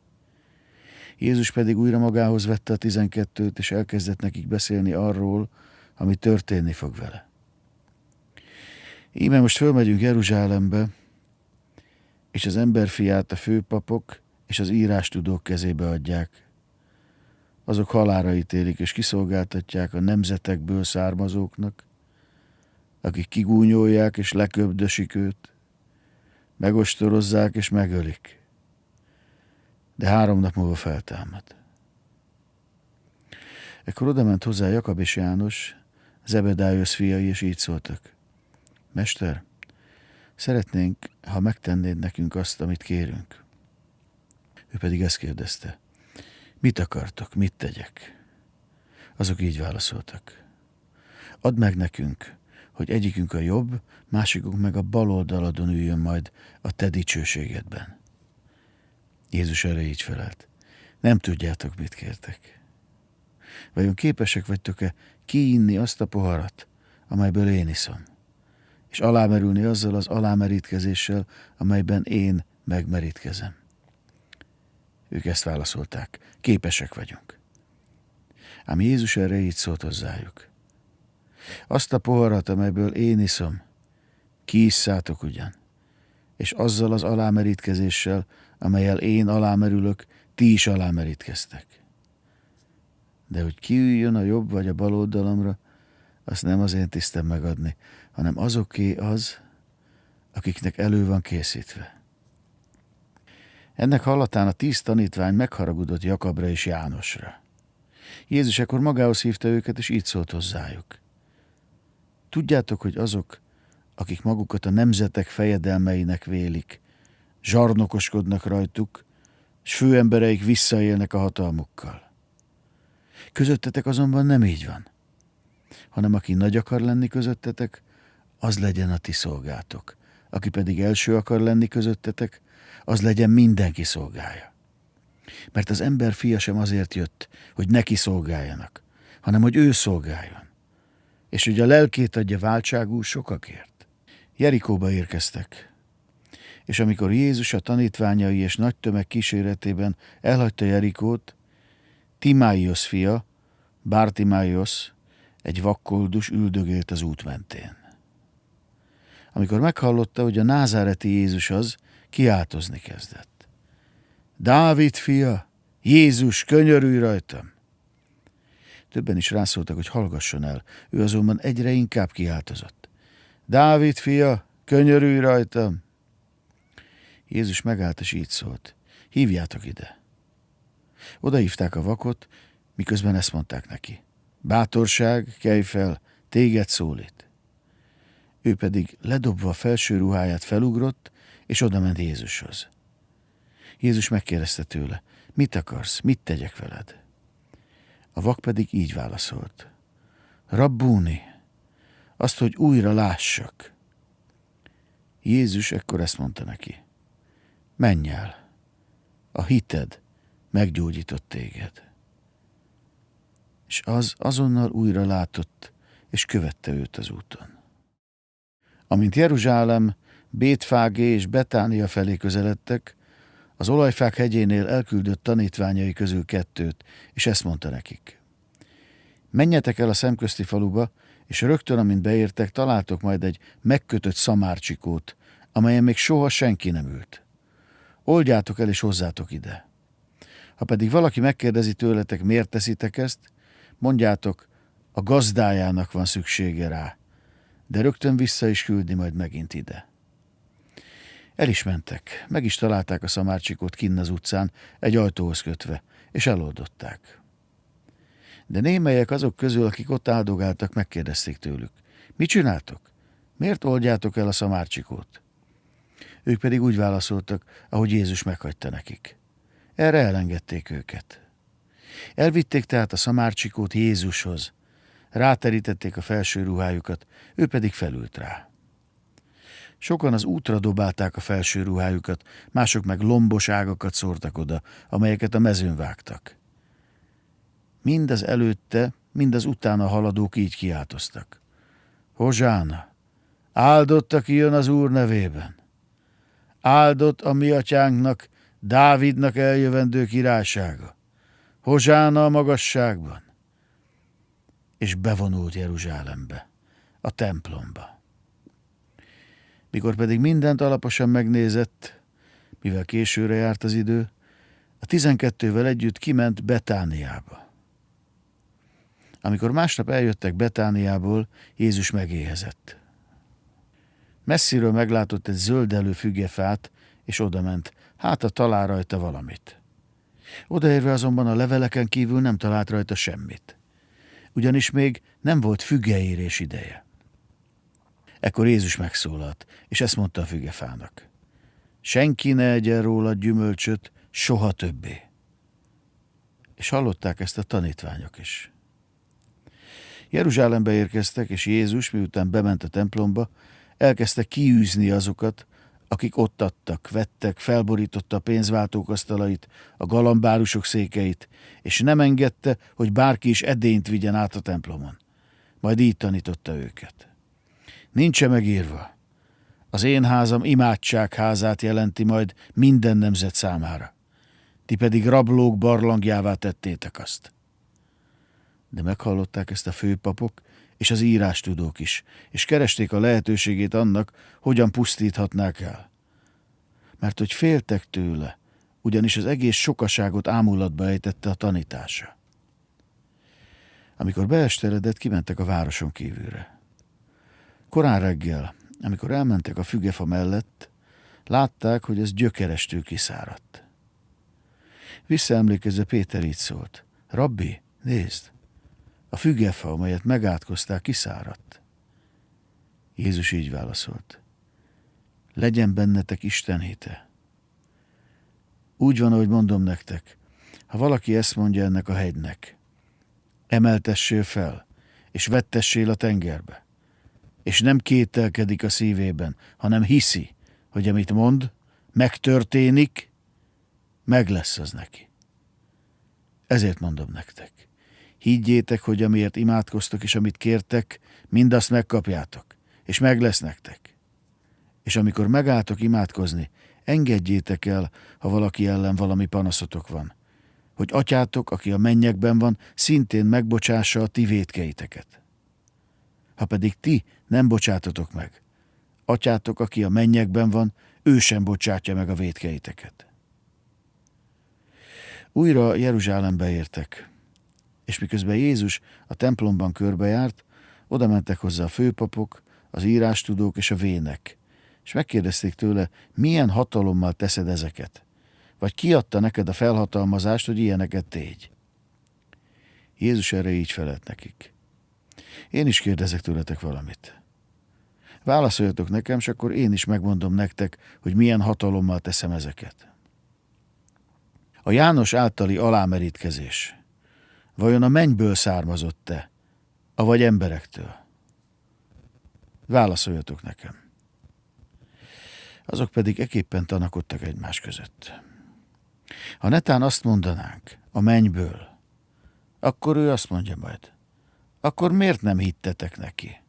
Jézus pedig újra magához vette a tizenkettőt, és elkezdett nekik beszélni arról, ami történni fog vele. Íme most fölmegyünk Jeruzsálembe, és az emberfiát a főpapok és az írástudók kezébe adják. Azok halára ítélik és kiszolgáltatják a nemzetekből származóknak, akik kigúnyolják és leköbdösik őt, megostorozzák és megölik. De három nap múlva feltámad. Ekkor oda ment hozzá Jakab és János, Zebedájusz fiai, és így szóltak. Mester, szeretnénk, ha megtennéd nekünk azt, amit kérünk. Ő pedig ezt kérdezte. Mit akartok, mit tegyek? Azok így válaszoltak. Add meg nekünk, hogy egyikünk a jobb, másikunk meg a bal oldaladon üljön majd a te dicsőségedben. Jézus erre így felelt. Nem tudjátok, mit kértek. Vajon képesek vagytok-e kiinni azt a poharat, amelyből én iszom? és alámerülni azzal az alámerítkezéssel, amelyben én megmerítkezem. Ők ezt válaszolták. Képesek vagyunk. Ám Jézus erre így szólt hozzájuk. Azt a poharat, amelyből én iszom, kiisszátok ugyan, és azzal az alámerítkezéssel, amelyel én alámerülök, ti is alámerítkeztek. De hogy kiüljön a jobb vagy a bal oldalamra, azt nem az én tisztem megadni, hanem azoké az, akiknek elő van készítve. Ennek hallatán a tíz tanítvány megharagudott Jakabra és Jánosra. Jézus ekkor magához hívta őket, és így szólt hozzájuk. Tudjátok, hogy azok, akik magukat a nemzetek fejedelmeinek vélik, zsarnokoskodnak rajtuk, és főembereik visszaélnek a hatalmukkal. Közöttetek azonban nem így van, hanem aki nagy akar lenni közöttetek, az legyen a ti szolgátok. aki pedig első akar lenni közöttetek, az legyen mindenki szolgája. Mert az ember fia sem azért jött, hogy neki szolgáljanak, hanem hogy ő szolgáljon, és hogy a lelkét adja váltságú sokakért. Jerikóba érkeztek, és amikor Jézus a tanítványai és nagy tömeg kíséretében elhagyta Jerikót, Timáios fia, Bártimáios, egy vakkoldus üldögélt az út mentén. Amikor meghallotta, hogy a názáreti Jézus az, kiáltozni kezdett. Dávid fia, Jézus, könyörülj rajtam! Többen is rászóltak, hogy hallgasson el, ő azonban egyre inkább kiáltozott. Dávid fia, könyörülj rajtam! Jézus megállt és így szólt. Hívjátok ide. Oda hívták a vakot, miközben ezt mondták neki. Bátorság, kelj fel, téged szólít. Ő pedig ledobva felső ruháját felugrott, és oda ment Jézushoz. Jézus megkérdezte tőle, mit akarsz, mit tegyek veled? A vak pedig így válaszolt. Rabbúni, azt, hogy újra lássak. Jézus ekkor ezt mondta neki. Menj el, a hited meggyógyított téged. És az azonnal újra látott, és követte őt az úton. Amint Jeruzsálem, Bétfágé és Betánia felé közeledtek, az olajfák hegyénél elküldött tanítványai közül kettőt, és ezt mondta nekik. Menjetek el a szemközti faluba, és rögtön, amint beértek, találtok majd egy megkötött szamárcsikót, amelyen még soha senki nem ült. Oldjátok el, és hozzátok ide. Ha pedig valaki megkérdezi tőletek, miért teszitek ezt, mondjátok, a gazdájának van szüksége rá, de rögtön vissza is küldi majd megint ide. El is mentek, meg is találták a szamárcsikót kinn az utcán, egy ajtóhoz kötve, és eloldották. De némelyek azok közül, akik ott áldogáltak, megkérdezték tőlük. Mit csináltok? Miért oldjátok el a szamárcsikót? Ők pedig úgy válaszoltak, ahogy Jézus meghagyta nekik. Erre elengedték őket. Elvitték tehát a szamárcsikót Jézushoz, ráterítették a felső ruhájukat, ő pedig felült rá. Sokan az útra dobálták a felső ruhájukat, mások meg lombos ágakat szórtak oda, amelyeket a mezőn vágtak. Mind az előtte, mind az utána haladók így kiáltoztak. Hozsána, áldott, aki jön az Úr nevében. Áldott a mi atyánknak, Dávidnak eljövendő királysága. Hozsána a magasságban. És bevonult Jeruzsálembe, a templomba. Mikor pedig mindent alaposan megnézett, mivel későre járt az idő, a tizenkettővel együtt kiment Betániába. Amikor másnap eljöttek Betániából, Jézus megéhezett. Messziről meglátott egy zöldelő fügefát, és odament, hát a talál rajta valamit. Odaérve azonban a leveleken kívül nem talált rajta semmit. Ugyanis még nem volt fügeérés ideje. Ekkor Jézus megszólalt, és ezt mondta a fügefának. Senki ne egyen róla gyümölcsöt soha többé. És hallották ezt a tanítványok is. Jeruzsálembe érkeztek, és Jézus, miután bement a templomba, elkezdte kiűzni azokat, akik ott adtak, vettek, felborította a pénzváltók asztalait, a galambárusok székeit, és nem engedte, hogy bárki is edényt vigyen át a templomon. Majd így tanította őket. Nincs -e megírva? Az én házam imádságházát jelenti majd minden nemzet számára. Ti pedig rablók barlangjává tettétek azt. De meghallották ezt a főpapok és az írástudók is, és keresték a lehetőségét annak, hogyan pusztíthatnák el. Mert hogy féltek tőle, ugyanis az egész sokaságot ámulatba ejtette a tanítása. Amikor beesteredett, kimentek a városon kívülre. Korán reggel, amikor elmentek a fügefa mellett, látták, hogy ez gyökerestől kiszáradt. Visszaemlékezve Péter így szólt. Rabbi, nézd, a fügefa, amelyet megátkozták, kiszáradt. Jézus így válaszolt. Legyen bennetek Isten hite. Úgy van, ahogy mondom nektek, ha valaki ezt mondja ennek a hegynek, emeltessél fel, és vettessél a tengerbe, és nem kételkedik a szívében, hanem hiszi, hogy amit mond, megtörténik, meg lesz az neki. Ezért mondom nektek. Higgyétek, hogy amiért imádkoztok és amit kértek, mindazt megkapjátok, és meg lesz nektek. És amikor megálltok imádkozni, engedjétek el, ha valaki ellen valami panaszotok van, hogy atyátok, aki a mennyekben van, szintén megbocsássa a ti vétkeiteket. Ha pedig ti nem bocsátotok meg, atyátok, aki a mennyekben van, ő sem bocsátja meg a vétkeiteket. Újra Jeruzsálembe értek, és miközben Jézus a templomban körbejárt, oda mentek hozzá a főpapok, az írástudók és a vének, és megkérdezték tőle, milyen hatalommal teszed ezeket? Vagy ki adta neked a felhatalmazást, hogy ilyeneket tégy? Jézus erre így felelt nekik. Én is kérdezek tőletek valamit. Válaszoljatok nekem, és akkor én is megmondom nektek, hogy milyen hatalommal teszem ezeket. A János általi alámerítkezés vajon a mennyből származott-e, avagy emberektől? Válaszoljatok nekem. Azok pedig eképpen tanakodtak egymás között. Ha netán azt mondanánk, a mennyből, akkor ő azt mondja majd, akkor miért nem hittetek neki?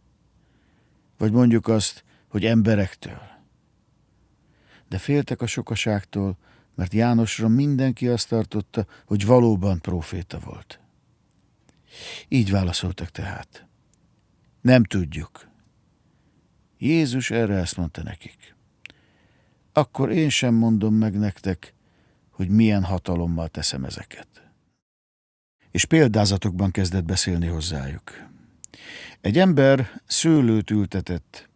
Vagy mondjuk azt, hogy emberektől. De féltek a sokaságtól, mert Jánosra mindenki azt tartotta, hogy valóban próféta volt. Így válaszoltak tehát. Nem tudjuk. Jézus erre ezt mondta nekik. Akkor én sem mondom meg nektek, hogy milyen hatalommal teszem ezeket. És példázatokban kezdett beszélni hozzájuk. Egy ember szőlőt ültetett,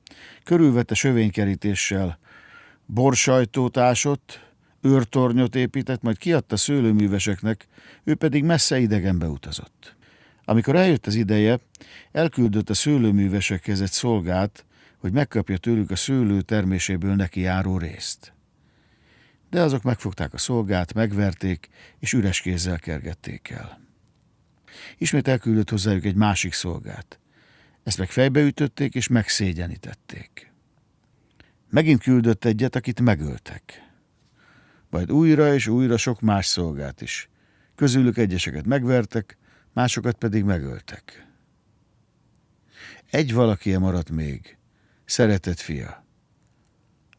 körülvette sövénykerítéssel, borsajtót ásott, őrtornyot épített, majd kiadta szőlőműveseknek, ő pedig messze idegenbe utazott. Amikor eljött az ideje, elküldött a szőlőművesekhez egy szolgát, hogy megkapja tőlük a szőlő terméséből neki járó részt. De azok megfogták a szolgát, megverték, és üres kézzel kergették el. Ismét elküldött hozzájuk egy másik szolgát. Ezt meg fejbeütötték, és megszégyenítették. Megint küldött egyet, akit megöltek majd újra és újra sok más szolgát is. Közülük egyeseket megvertek, másokat pedig megöltek. Egy valaki maradt még, szeretett fia.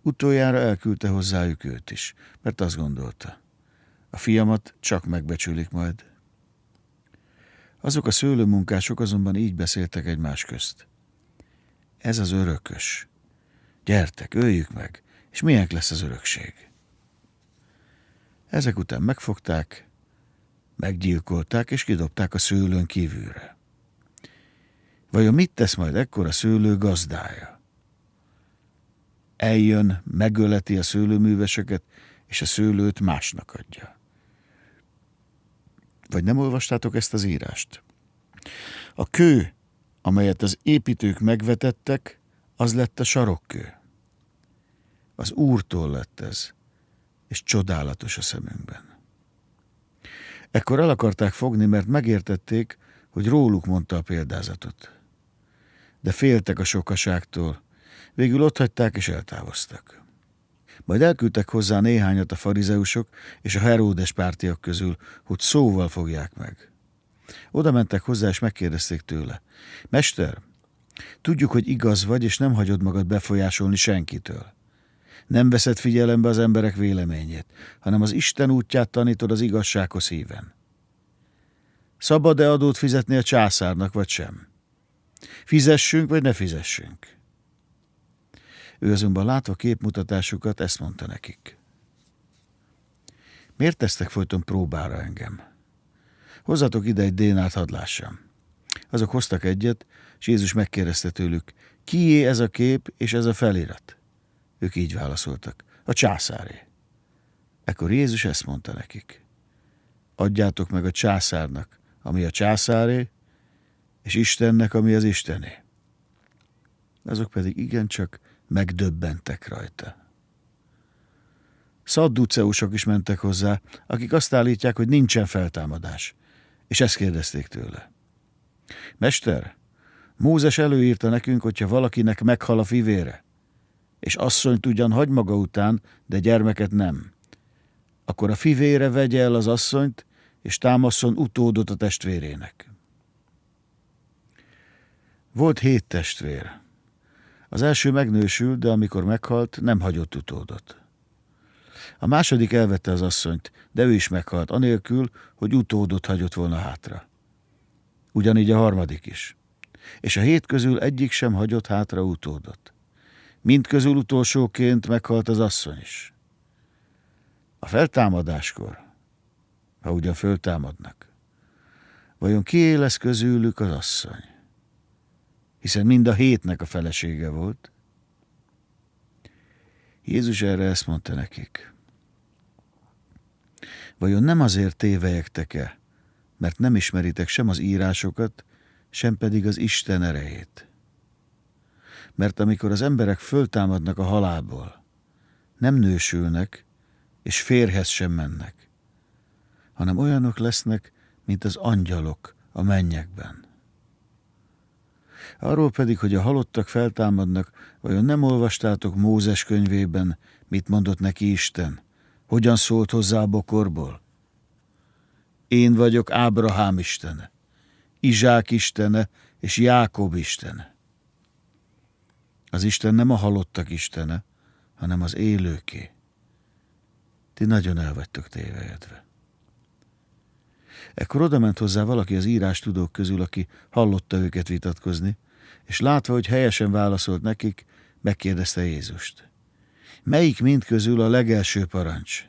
Utoljára elküldte hozzájuk őt is, mert azt gondolta, a fiamat csak megbecsülik majd. Azok a szőlőmunkások azonban így beszéltek egymás közt. Ez az örökös. Gyertek, öljük meg, és milyen lesz az örökség. Ezek után megfogták, meggyilkolták és kidobták a szőlőn kívülre. Vajon mit tesz majd ekkor a szőlő gazdája? Eljön, megöleti a szőlőműveseket, és a szőlőt másnak adja. Vagy nem olvastátok ezt az írást? A kő, amelyet az építők megvetettek, az lett a sarokkő. Az Úrtól lett ez, és csodálatos a szemünkben. Ekkor el akarták fogni, mert megértették, hogy róluk mondta a példázatot. De féltek a sokaságtól, végül otthagyták és eltávoztak. Majd elküldtek hozzá néhányat a farizeusok és a Heródes pártiak közül, hogy szóval fogják meg. Oda mentek hozzá, és megkérdezték tőle. Mester, tudjuk, hogy igaz vagy, és nem hagyod magad befolyásolni senkitől. Nem veszed figyelembe az emberek véleményét, hanem az Isten útját tanítod az igazsághoz híven. Szabad-e adót fizetni a császárnak, vagy sem? Fizessünk, vagy ne fizessünk? Ő azonban látva képmutatásukat ezt mondta nekik. Miért tesztek folyton próbára engem? Hozzatok ide egy dénát hadd. Azok hoztak egyet, és Jézus megkérdezte tőlük, kié ez a kép és ez a felirat? Ők így válaszoltak. A császáré. Ekkor Jézus ezt mondta nekik. Adjátok meg a császárnak, ami a császáré, és Istennek, ami az Istené. Azok pedig igencsak megdöbbentek rajta. Szadduceusok is mentek hozzá, akik azt állítják, hogy nincsen feltámadás, és ezt kérdezték tőle. Mester, Mózes előírta nekünk, hogyha valakinek meghal a fivére, és asszonyt ugyan hagy maga után, de gyermeket nem. Akkor a fivére vegye el az asszonyt, és támaszon utódot a testvérének. Volt hét testvér. Az első megnősült, de amikor meghalt, nem hagyott utódot. A második elvette az asszonyt, de ő is meghalt, anélkül, hogy utódot hagyott volna hátra. Ugyanígy a harmadik is. És a hét közül egyik sem hagyott hátra utódot. Mind közül utolsóként meghalt az asszony is. A feltámadáskor, ha ugyan föltámadnak, vajon kié lesz közülük az asszony? Hiszen mind a hétnek a felesége volt. Jézus erre ezt mondta nekik. Vajon nem azért tévejektek-e, mert nem ismeritek sem az írásokat, sem pedig az Isten erejét? Mert amikor az emberek föltámadnak a halálból, nem nősülnek, és férhez sem mennek, hanem olyanok lesznek, mint az angyalok a mennyekben. Arról pedig, hogy a halottak feltámadnak, vajon nem olvastátok Mózes könyvében, mit mondott neki Isten? Hogyan szólt hozzá a bokorból? Én vagyok Ábrahám istene, Izsák istene és Jákob istene. Az Isten nem a halottak istene, hanem az élőké. Ti nagyon el vagytok tévejedve. Ekkor oda ment hozzá valaki az írás tudók közül, aki hallotta őket vitatkozni, és látva, hogy helyesen válaszolt nekik, megkérdezte Jézust. Melyik mind közül a legelső parancs?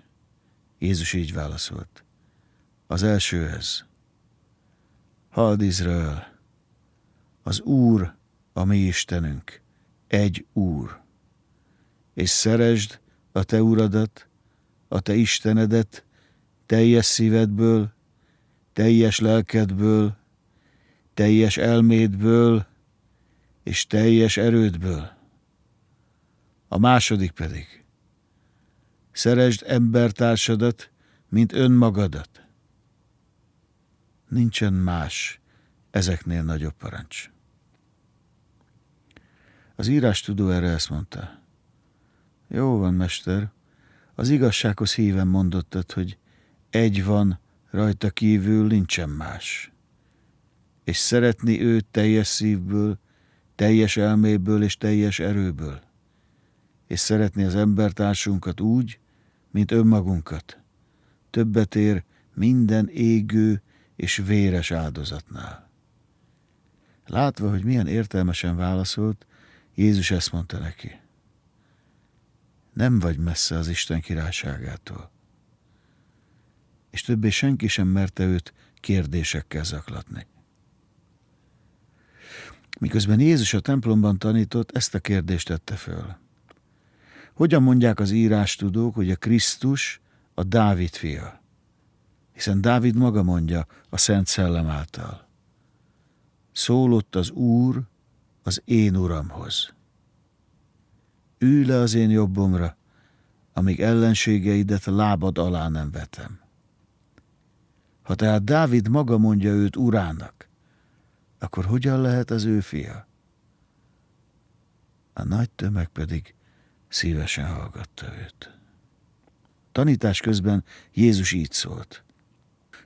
Jézus így válaszolt. Az első ez. Hald Izrael, az Úr, a mi Istenünk, egy Úr. És szeresd a te Uradat, a te Istenedet teljes szívedből, teljes lelkedből, teljes elmédből és teljes erődből. A második pedig, szeresd embertársadat, mint önmagadat. Nincsen más ezeknél nagyobb parancs. Az írás tudó erre ezt mondta. Jó van, mester, az igazsághoz híven mondottad, hogy egy van, rajta kívül nincsen más. És szeretni őt teljes szívből, teljes elméből és teljes erőből. És szeretni az embertársunkat úgy, mint önmagunkat. Többet ér minden égő és véres áldozatnál. Látva, hogy milyen értelmesen válaszolt, Jézus ezt mondta neki nem vagy messze az Isten királyságától. És többé senki sem merte őt kérdésekkel zaklatni. Miközben Jézus a templomban tanított, ezt a kérdést tette föl. Hogyan mondják az írástudók, hogy a Krisztus a Dávid fia? Hiszen Dávid maga mondja a Szent Szellem által. Szólott az Úr az én Uramhoz ülj le az én jobbomra, amíg ellenségeidet lábad alá nem vetem. Ha tehát Dávid maga mondja őt urának, akkor hogyan lehet az ő fia? A nagy tömeg pedig szívesen hallgatta őt. Tanítás közben Jézus így szólt.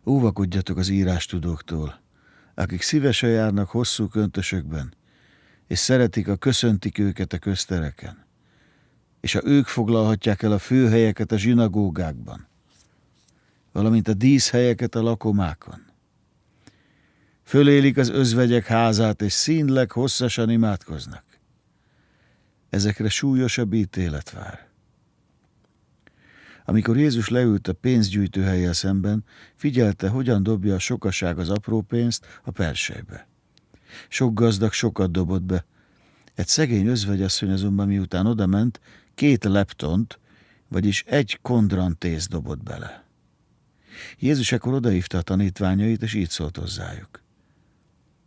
Óvakodjatok az írástudóktól, akik szívesen járnak hosszú köntösökben, és szeretik a köszöntik őket a köztereken és ha ők foglalhatják el a főhelyeket a zsinagógákban, valamint a díszhelyeket a lakomákon. Fölélik az özvegyek házát, és színleg hosszasan imádkoznak. Ezekre súlyosabb ítélet vár. Amikor Jézus leült a pénzgyűjtőhelyel szemben, figyelte, hogyan dobja a sokaság az apró pénzt a persejbe. Sok gazdag sokat dobott be. Egy szegény özvegyasszony azonban miután odament, két leptont, vagyis egy kondrantész dobott bele. Jézus ekkor odaívta a tanítványait, és így szólt hozzájuk.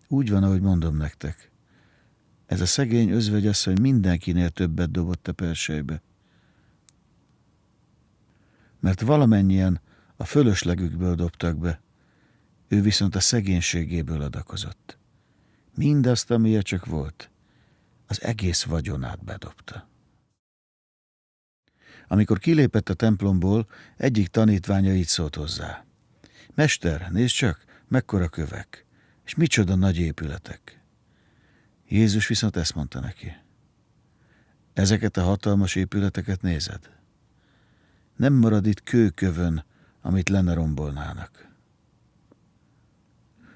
Úgy van, ahogy mondom nektek. Ez a szegény özvegyasszony mindenkinél többet dobott a persejbe. Mert valamennyien a fölöslegükből dobtak be, ő viszont a szegénységéből adakozott. Mindazt, amilyen csak volt, az egész vagyonát bedobta. Amikor kilépett a templomból, egyik tanítványa így szólt hozzá. Mester, nézd csak, mekkora kövek, és micsoda nagy épületek. Jézus viszont ezt mondta neki. Ezeket a hatalmas épületeket nézed? Nem marad itt kőkövön, amit lenne rombolnának.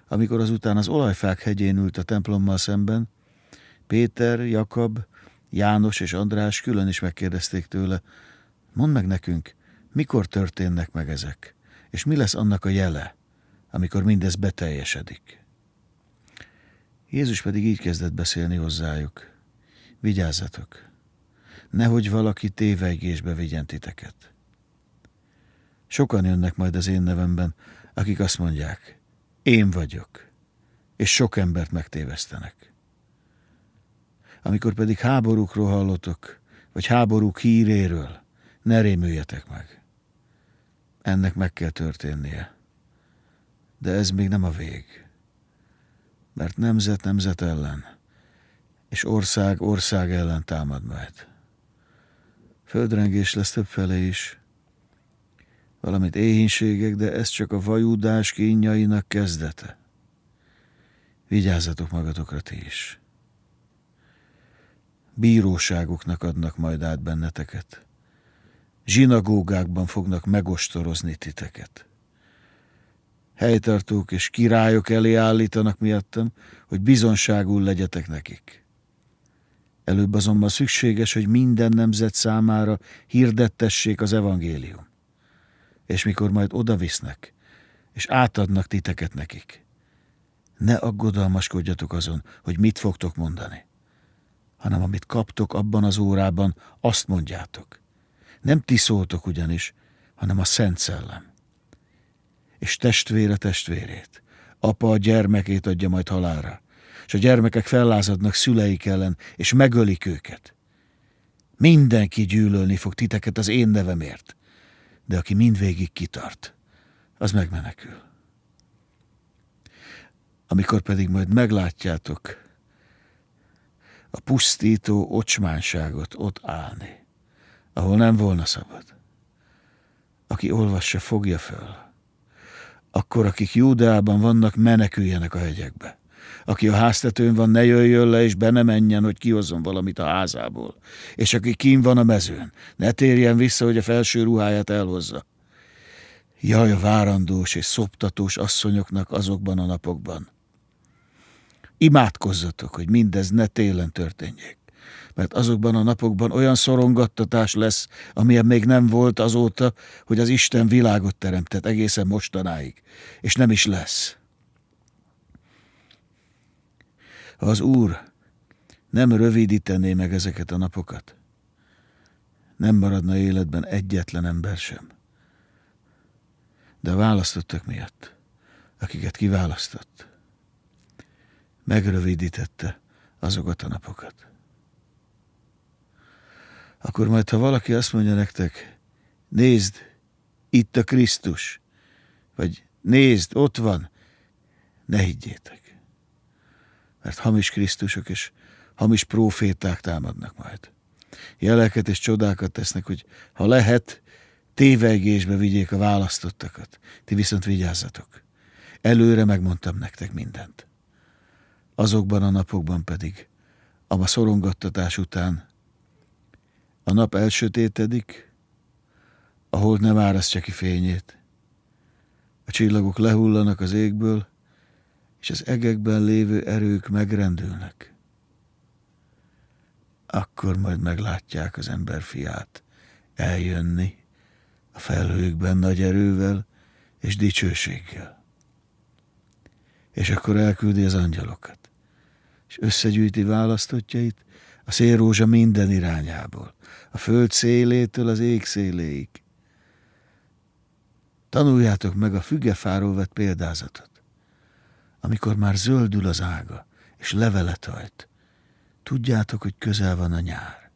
Amikor azután az olajfák hegyén ült a templommal szemben, Péter, Jakab, János és András külön is megkérdezték tőle, mondd meg nekünk, mikor történnek meg ezek, és mi lesz annak a jele, amikor mindez beteljesedik. Jézus pedig így kezdett beszélni hozzájuk. Vigyázzatok, nehogy valaki tévejgésbe vigyen titeket. Sokan jönnek majd az én nevemben, akik azt mondják, én vagyok, és sok embert megtévesztenek. Amikor pedig háborúkról hallotok, vagy háborúk híréről, ne rémüljetek meg. Ennek meg kell történnie. De ez még nem a vég. Mert nemzet nemzet ellen, és ország ország ellen támad majd. Földrengés lesz több felé is, valamit éhínségek, de ez csak a vajúdás kínjainak kezdete. Vigyázzatok magatokra ti is. Bíróságoknak adnak majd át benneteket. Zsinagógákban fognak megostorozni titeket. Helytartók és királyok elé állítanak miattam, hogy bizonságul legyetek nekik. Előbb azonban szükséges, hogy minden nemzet számára hirdettessék az evangélium és mikor majd odavisznek, és átadnak titeket nekik. Ne aggodalmaskodjatok azon, hogy mit fogtok mondani, hanem amit kaptok abban az órában, azt mondjátok. Nem ti szóltok ugyanis, hanem a Szent Szellem. És testvére testvérét, apa a gyermekét adja majd halára, és a gyermekek fellázadnak szüleik ellen, és megölik őket. Mindenki gyűlölni fog titeket az én nevemért, de aki mindvégig kitart, az megmenekül. Amikor pedig majd meglátjátok a pusztító ocsmánságot ott állni, ahol nem volna szabad, aki olvassa, fogja föl. Akkor, akik Júdeában vannak, meneküljenek a hegyekbe. Aki a háztetőn van, ne jöjjön le, és be ne menjen, hogy kihozzon valamit a házából. És aki kín van a mezőn, ne térjen vissza, hogy a felső ruháját elhozza. Jaj, a várandós és szoptatós asszonyoknak azokban a napokban. Imádkozzatok, hogy mindez ne télen történjék, mert azokban a napokban olyan szorongattatás lesz, amilyen még nem volt azóta, hogy az Isten világot teremtett egészen mostanáig, és nem is lesz. Ha az Úr nem rövidítené meg ezeket a napokat, nem maradna életben egyetlen ember sem. De választottak miatt, akiket kiválasztott, megrövidítette azokat a napokat. Akkor majd, ha valaki azt mondja nektek, nézd, itt a Krisztus, vagy nézd, ott van, ne higgyétek mert hamis Krisztusok és hamis proféták támadnak majd. Jeleket és csodákat tesznek, hogy ha lehet, tévegésbe vigyék a választottakat. Ti viszont vigyázzatok. Előre megmondtam nektek mindent. Azokban a napokban pedig, a szorongattatás után, a nap elsötétedik, a hold nem árasztja ki fényét, a csillagok lehullanak az égből, és az egekben lévő erők megrendülnek. Akkor majd meglátják az ember fiát eljönni a felhőkben nagy erővel és dicsőséggel. És akkor elküldi az angyalokat, és összegyűjti választottjait a szélrózsa minden irányából, a föld szélétől az ég széléig. Tanuljátok meg a fügefáról vett példázatot amikor már zöldül az ága, és levelet hajt, tudjátok, hogy közel van a nyár.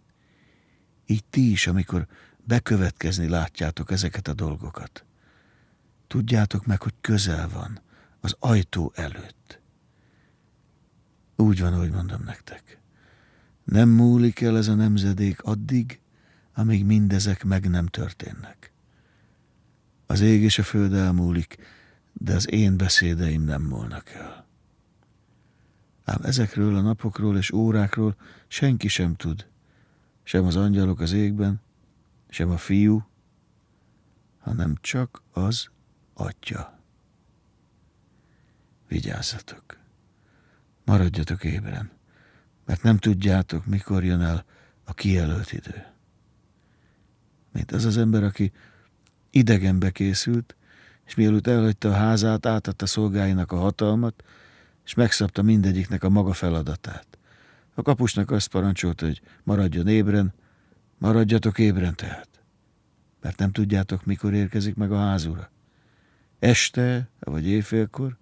Így ti is, amikor bekövetkezni látjátok ezeket a dolgokat. Tudjátok meg, hogy közel van, az ajtó előtt. Úgy van, ahogy mondom nektek. Nem múlik el ez a nemzedék addig, amíg mindezek meg nem történnek. Az ég és a föld elmúlik, de az én beszédeim nem múlnak el. Ám ezekről a napokról és órákról senki sem tud, sem az angyalok az égben, sem a fiú, hanem csak az atya. Vigyázzatok! Maradjatok ébren, mert nem tudjátok, mikor jön el a kijelölt idő. Mint az az ember, aki idegenbe készült, és mielőtt elhagyta a házát, átadta szolgáinak a hatalmat, és megszabta mindegyiknek a maga feladatát. A kapusnak azt parancsolta, hogy maradjon ébren, maradjatok ébren tehát, mert nem tudjátok, mikor érkezik meg a házura. Este, vagy éjfélkor,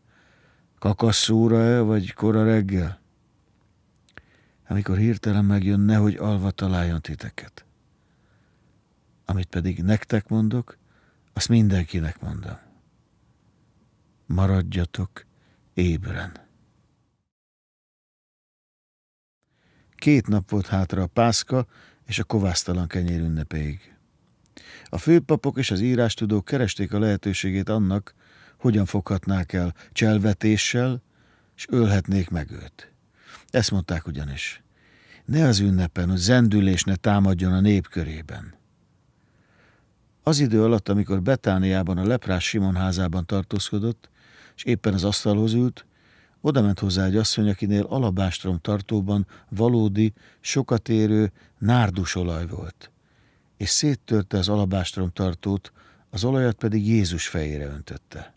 Kakasszóra-e, vagy kora reggel? Amikor hirtelen megjön, nehogy alva találjon titeket. Amit pedig nektek mondok, azt mindenkinek mondom. Maradjatok ébren. Két nap volt hátra a pászka és a kovásztalan kenyér ünnepéig. A főpapok és az írástudók keresték a lehetőségét annak, hogyan foghatnák el cselvetéssel, és ölhetnék meg őt. Ezt mondták ugyanis. Ne az ünnepen, hogy zendülés ne támadjon a nép körében. Az idő alatt, amikor Betániában a leprás Simon házában tartózkodott, és éppen az asztalhoz ült, oda ment hozzá egy asszony, akinél alabástrom tartóban valódi, sokat érő nárdusolaj volt, és széttörte az alabástrom tartót, az olajat pedig Jézus fejére öntötte.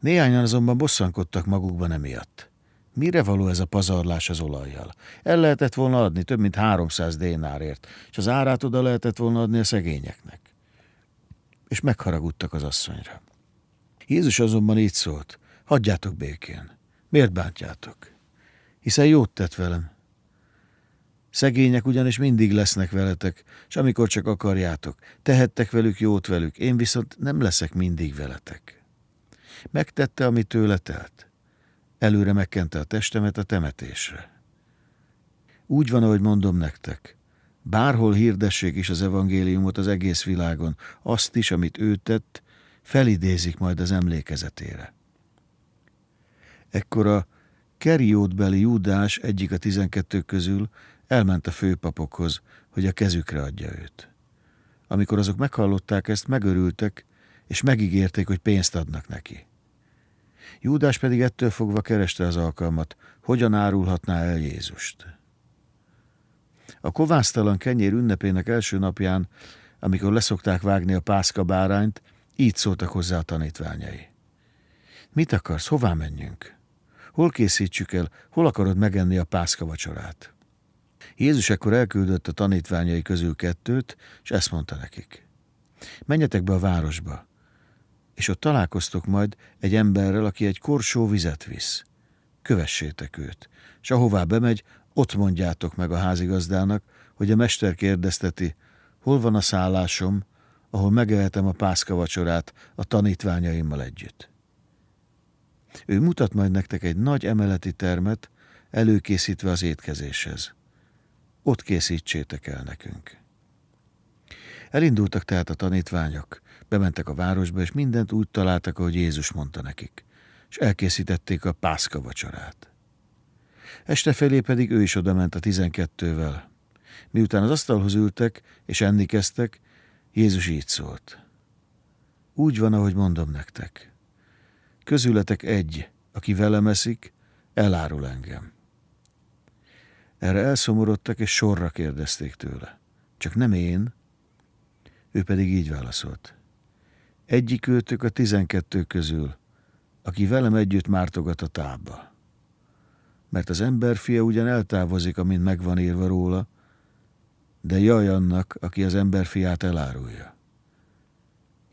Néhányan azonban bosszankodtak magukban emiatt. Mire való ez a pazarlás az olajjal? El lehetett volna adni több mint 300 dénárért, és az árát oda lehetett volna adni a szegényeknek. És megharagudtak az asszonyra. Jézus azonban így szólt, hagyjátok békén. Miért bántjátok? Hiszen jót tett velem. Szegények ugyanis mindig lesznek veletek, és amikor csak akarjátok, tehettek velük jót velük, én viszont nem leszek mindig veletek. Megtette, amit tőle telt. Előre megkente a testemet a temetésre. Úgy van, ahogy mondom nektek. Bárhol hirdessék is az evangéliumot az egész világon, azt is, amit ő tett, felidézik majd az emlékezetére. Ekkor a Keriótbeli Júdás egyik a tizenkettő közül elment a főpapokhoz, hogy a kezükre adja őt. Amikor azok meghallották ezt, megörültek, és megígérték, hogy pénzt adnak neki. Júdás pedig ettől fogva kereste az alkalmat, hogyan árulhatná el Jézust. A kovásztalan kenyér ünnepének első napján, amikor leszokták vágni a pászka bárányt, így szóltak hozzá a tanítványai. Mit akarsz, hová menjünk? Hol készítsük el, hol akarod megenni a pászka vacsorát? Jézus ekkor elküldött a tanítványai közül kettőt, és ezt mondta nekik. Menjetek be a városba, és ott találkoztok majd egy emberrel, aki egy korsó vizet visz. Kövessétek őt, és ahová bemegy, ott mondjátok meg a házigazdának, hogy a mester kérdezteti, hol van a szállásom, ahol megehetem a pászka vacsorát a tanítványaimmal együtt. Ő mutat majd nektek egy nagy emeleti termet, előkészítve az étkezéshez. Ott készítsétek el nekünk. Elindultak tehát a tanítványok, bementek a városba, és mindent úgy találtak, ahogy Jézus mondta nekik, és elkészítették a pászka vacsorát. Este felé pedig ő is odament a tizenkettővel. Miután az asztalhoz ültek, és enni kezdtek, Jézus így szólt. Úgy van, ahogy mondom nektek. Közületek egy, aki velem eszik, elárul engem. Erre elszomorodtak, és sorra kérdezték tőle. Csak nem én, ő pedig így válaszolt. Egyik őtök a tizenkettő közül, aki velem együtt mártogat a tábba. Mert az ember fia ugyan eltávozik, amint megvan írva róla, de jaj annak, aki az ember fiát elárulja.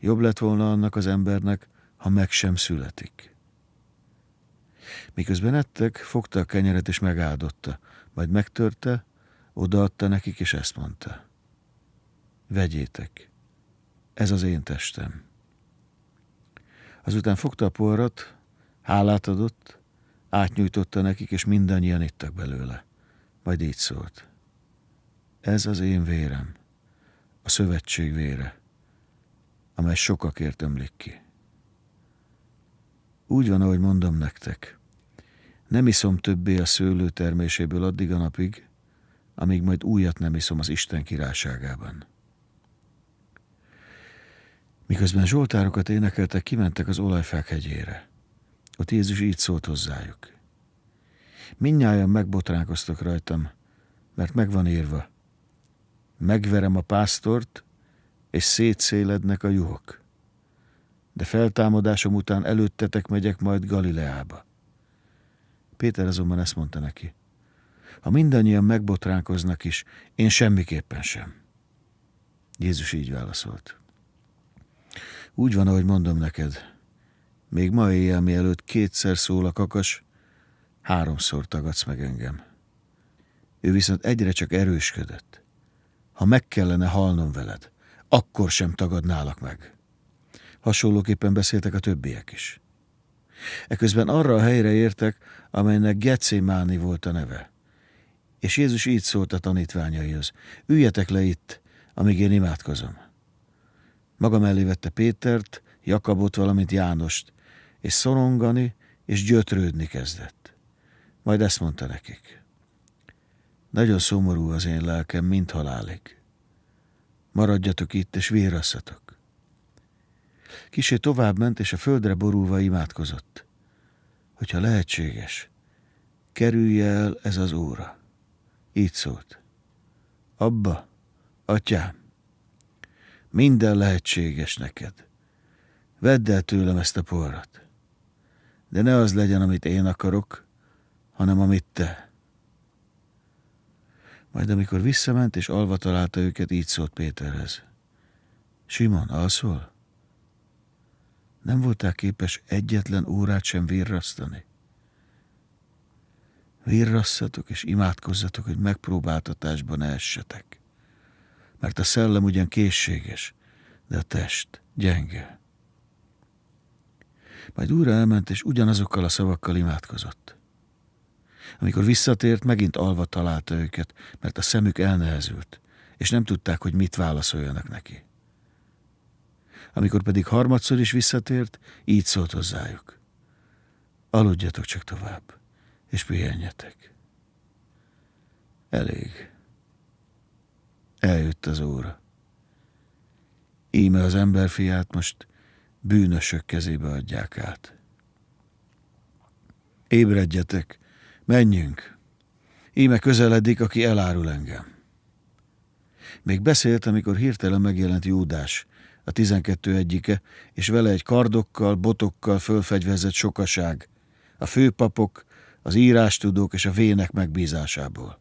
Jobb lett volna annak az embernek, ha meg sem születik. Miközben ettek, fogta a kenyeret és megáldotta, majd megtörte, odaadta nekik, és ezt mondta. Vegyétek, ez az én testem. Azután fogta a poharat, hálát adott, Átnyújtotta nekik, és mindannyian ittak belőle. Majd így szólt. Ez az én vérem, a szövetség vére, amely sokakért ömlik ki. Úgy van, ahogy mondom nektek. Nem iszom többé a szőlő terméséből addig a napig, amíg majd újat nem iszom az Isten királyságában. Miközben zsoltárokat énekeltek, kimentek az olajfák hegyére. Ott Jézus így szólt hozzájuk. Mindnyájan megbotránkoztak rajtam, mert megvan írva. Megverem a pásztort, és szétszélednek a juhok. De feltámadásom után előttetek megyek majd Galileába. Péter azonban ezt mondta neki. Ha mindannyian megbotránkoznak is, én semmiképpen sem. Jézus így válaszolt. Úgy van, ahogy mondom neked. Még ma éjjel, mielőtt kétszer szól a kakas, háromszor tagadsz meg engem. Ő viszont egyre csak erősködött. Ha meg kellene halnom veled, akkor sem tagadnálak meg. Hasonlóképpen beszéltek a többiek is. Eközben arra a helyre értek, amelynek Getsémáni volt a neve. És Jézus így szólt a tanítványaihoz, üljetek le itt, amíg én imádkozom. Maga mellé vette Pétert, Jakabot, valamint Jánost, és szorongani és gyötrődni kezdett. Majd ezt mondta nekik. Nagyon szomorú az én lelkem, mint halálig. Maradjatok itt, és vérasszatok. Kisé tovább ment, és a földre borulva imádkozott. Hogyha lehetséges, kerülje el ez az óra. Így szólt. Abba, atyám, minden lehetséges neked. Vedd el tőlem ezt a porrat. De ne az legyen, amit én akarok, hanem amit te. Majd amikor visszament és alva találta őket, így szólt Péterhez. Simon, alszol? Nem voltál képes egyetlen órát sem virrasztani? Virrasszatok és imádkozzatok, hogy megpróbáltatásban ne essetek. Mert a szellem ugyan készséges, de a test gyenge. Majd újra elment, és ugyanazokkal a szavakkal imádkozott. Amikor visszatért, megint alva találta őket, mert a szemük elnehezült, és nem tudták, hogy mit válaszoljanak neki. Amikor pedig harmadszor is visszatért, így szólt hozzájuk. Aludjatok csak tovább, és pihenjetek. Elég. Eljött az óra. Íme az emberfiát most bűnösök kezébe adják át. Ébredjetek, menjünk. Íme közeledik, aki elárul engem. Még beszélt, amikor hirtelen megjelent Júdás, a tizenkettő egyike, és vele egy kardokkal, botokkal fölfegyverzett sokaság, a főpapok, az írástudók és a vének megbízásából.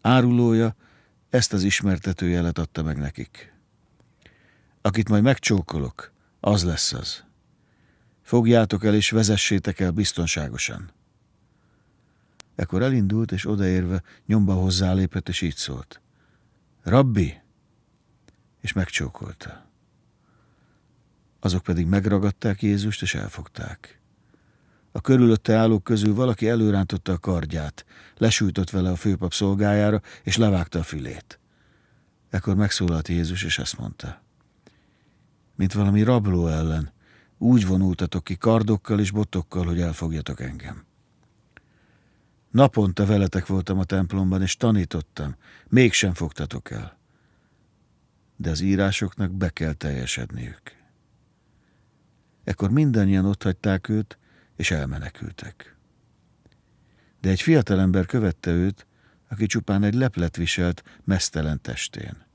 Árulója ezt az ismertetőjelet adta meg nekik. Akit majd megcsókolok, az lesz az. Fogjátok el és vezessétek el biztonságosan. Ekkor elindult, és odaérve nyomba hozzálépett, és így szólt. Rabbi! És megcsókolta. Azok pedig megragadták Jézust, és elfogták. A körülötte állók közül valaki előrántotta a kardját, lesújtott vele a főpap szolgájára, és levágta a fülét. Ekkor megszólalt Jézus, és ezt mondta mint valami rabló ellen. Úgy vonultatok ki kardokkal és botokkal, hogy elfogjatok engem. Naponta veletek voltam a templomban, és tanítottam. Mégsem fogtatok el. De az írásoknak be kell teljesedniük. Ekkor mindannyian hagyták őt, és elmenekültek. De egy fiatalember követte őt, aki csupán egy leplet viselt mesztelen testén.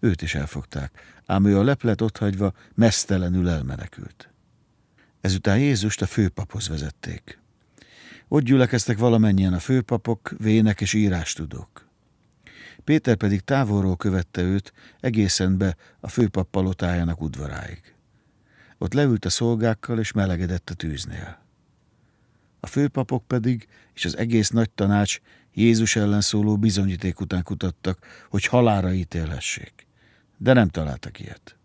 Őt is elfogták, ám ő a leplet otthagyva mesztelenül elmenekült. Ezután Jézust a főpaphoz vezették. Ott gyülekeztek valamennyien a főpapok, vének és írástudók. Péter pedig távolról követte őt egészen be a főpap palotájának udvaráig. Ott leült a szolgákkal és melegedett a tűznél. A főpapok pedig és az egész nagy tanács Jézus ellen szóló bizonyíték után kutattak, hogy halára ítélhessék de nem találtak ilyet.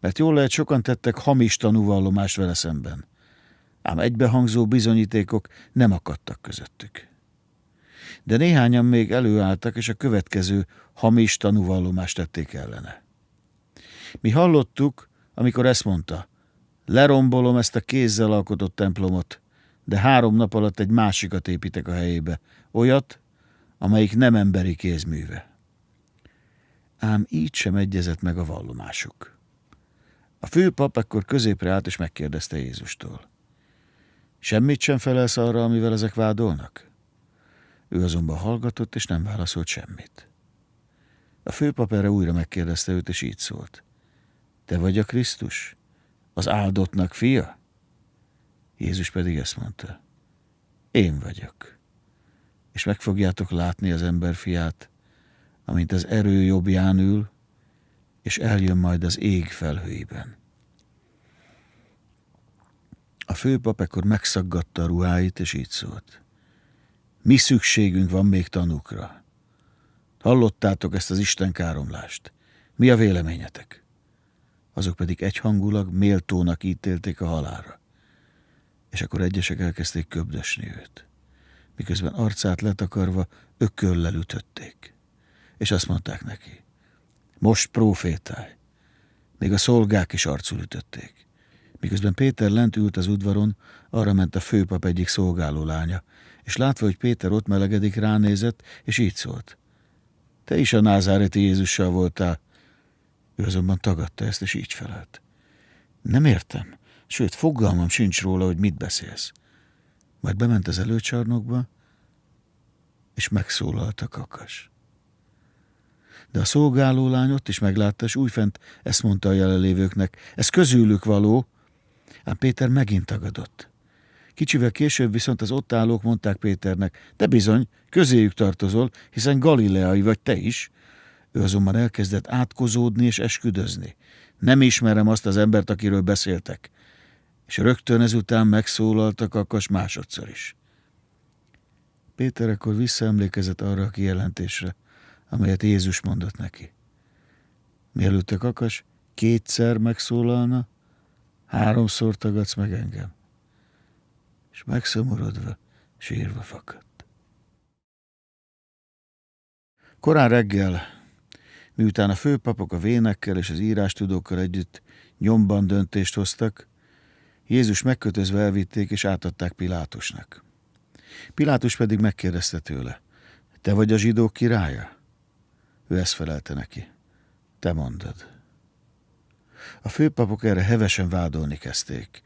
Mert jól lehet, sokan tettek hamis tanúvallomást vele szemben. ám egybehangzó bizonyítékok nem akadtak közöttük. De néhányan még előálltak, és a következő hamis tanúvallomást tették ellene. Mi hallottuk, amikor ezt mondta, lerombolom ezt a kézzel alkotott templomot, de három nap alatt egy másikat építek a helyébe, olyat, amelyik nem emberi kézműve. Ám így sem egyezett meg a vallomásuk. A főpap ekkor középre állt és megkérdezte Jézustól. Semmit sem felelsz arra, amivel ezek vádolnak? Ő azonban hallgatott, és nem válaszolt semmit. A főpap erre újra megkérdezte őt, és így szólt. Te vagy a Krisztus? Az áldottnak fia? Jézus pedig ezt mondta. Én vagyok. És meg fogjátok látni az ember fiát, amint az erő jobbján ül, és eljön majd az ég felhőiben. A főpap ekkor megszaggatta a ruháit, és így szólt. Mi szükségünk van még tanukra? Hallottátok ezt az Isten káromlást. Mi a véleményetek? Azok pedig egyhangulag méltónak ítélték a halálra. És akkor egyesek elkezdték köbdösni őt. Miközben arcát letakarva ököllel ütötték. És azt mondták neki, most profétálj. Még a szolgák is arcul ütötték. Miközben Péter lent ült az udvaron, arra ment a főpap egyik szolgáló lánya, és látva, hogy Péter ott melegedik, ránézett, és így szólt. Te is a názáreti Jézussal voltál. Ő azonban tagadta ezt, és így felelt. Nem értem, sőt, fogalmam sincs róla, hogy mit beszélsz. Majd bement az előcsarnokba, és megszólalt a kakas. De a szolgáló lány ott is meglátta, és újfent ezt mondta a jelenlévőknek, ez közülük való, ám Péter megint tagadott. Kicsivel később viszont az ott állók mondták Péternek, de bizony, közéjük tartozol, hiszen galileai vagy te is. Ő azonban elkezdett átkozódni és esküdözni. Nem ismerem azt az embert, akiről beszéltek. És rögtön ezután megszólaltak Kakas másodszor is. Péter akkor visszaemlékezett arra a kijelentésre, amelyet Jézus mondott neki. Mielőtt a kakas kétszer megszólalna, háromszor tagadsz meg engem. És megszomorodva, sírva fakadt. Korán reggel, miután a főpapok a vénekkel és az írástudókkal együtt nyomban döntést hoztak, Jézus megkötözve elvitték és átadták Pilátusnak. Pilátus pedig megkérdezte tőle, te vagy a zsidók királya? Ő ezt felelte neki. Te mondod. A főpapok erre hevesen vádolni kezdték.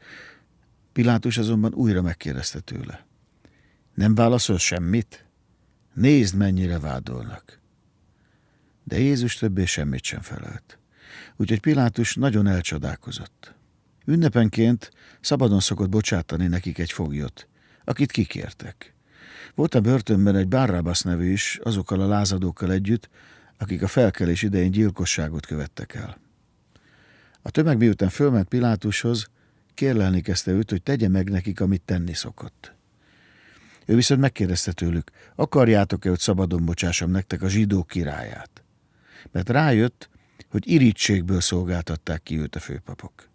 Pilátus azonban újra megkérdezte tőle. Nem válaszol semmit? Nézd, mennyire vádolnak. De Jézus többé semmit sem felelt. Úgyhogy Pilátus nagyon elcsodálkozott. Ünnepenként szabadon szokott bocsátani nekik egy foglyot, akit kikértek. Volt a börtönben egy Bárrábasz nevű is, azokkal a lázadókkal együtt, akik a felkelés idején gyilkosságot követtek el. A tömeg miután fölment Pilátushoz, kérlelni kezdte őt, hogy tegye meg nekik, amit tenni szokott. Ő viszont megkérdezte tőlük, akarjátok-e, hogy szabadon bocsássam nektek a zsidó királyát? Mert rájött, hogy irítségből szolgáltatták ki őt a főpapok.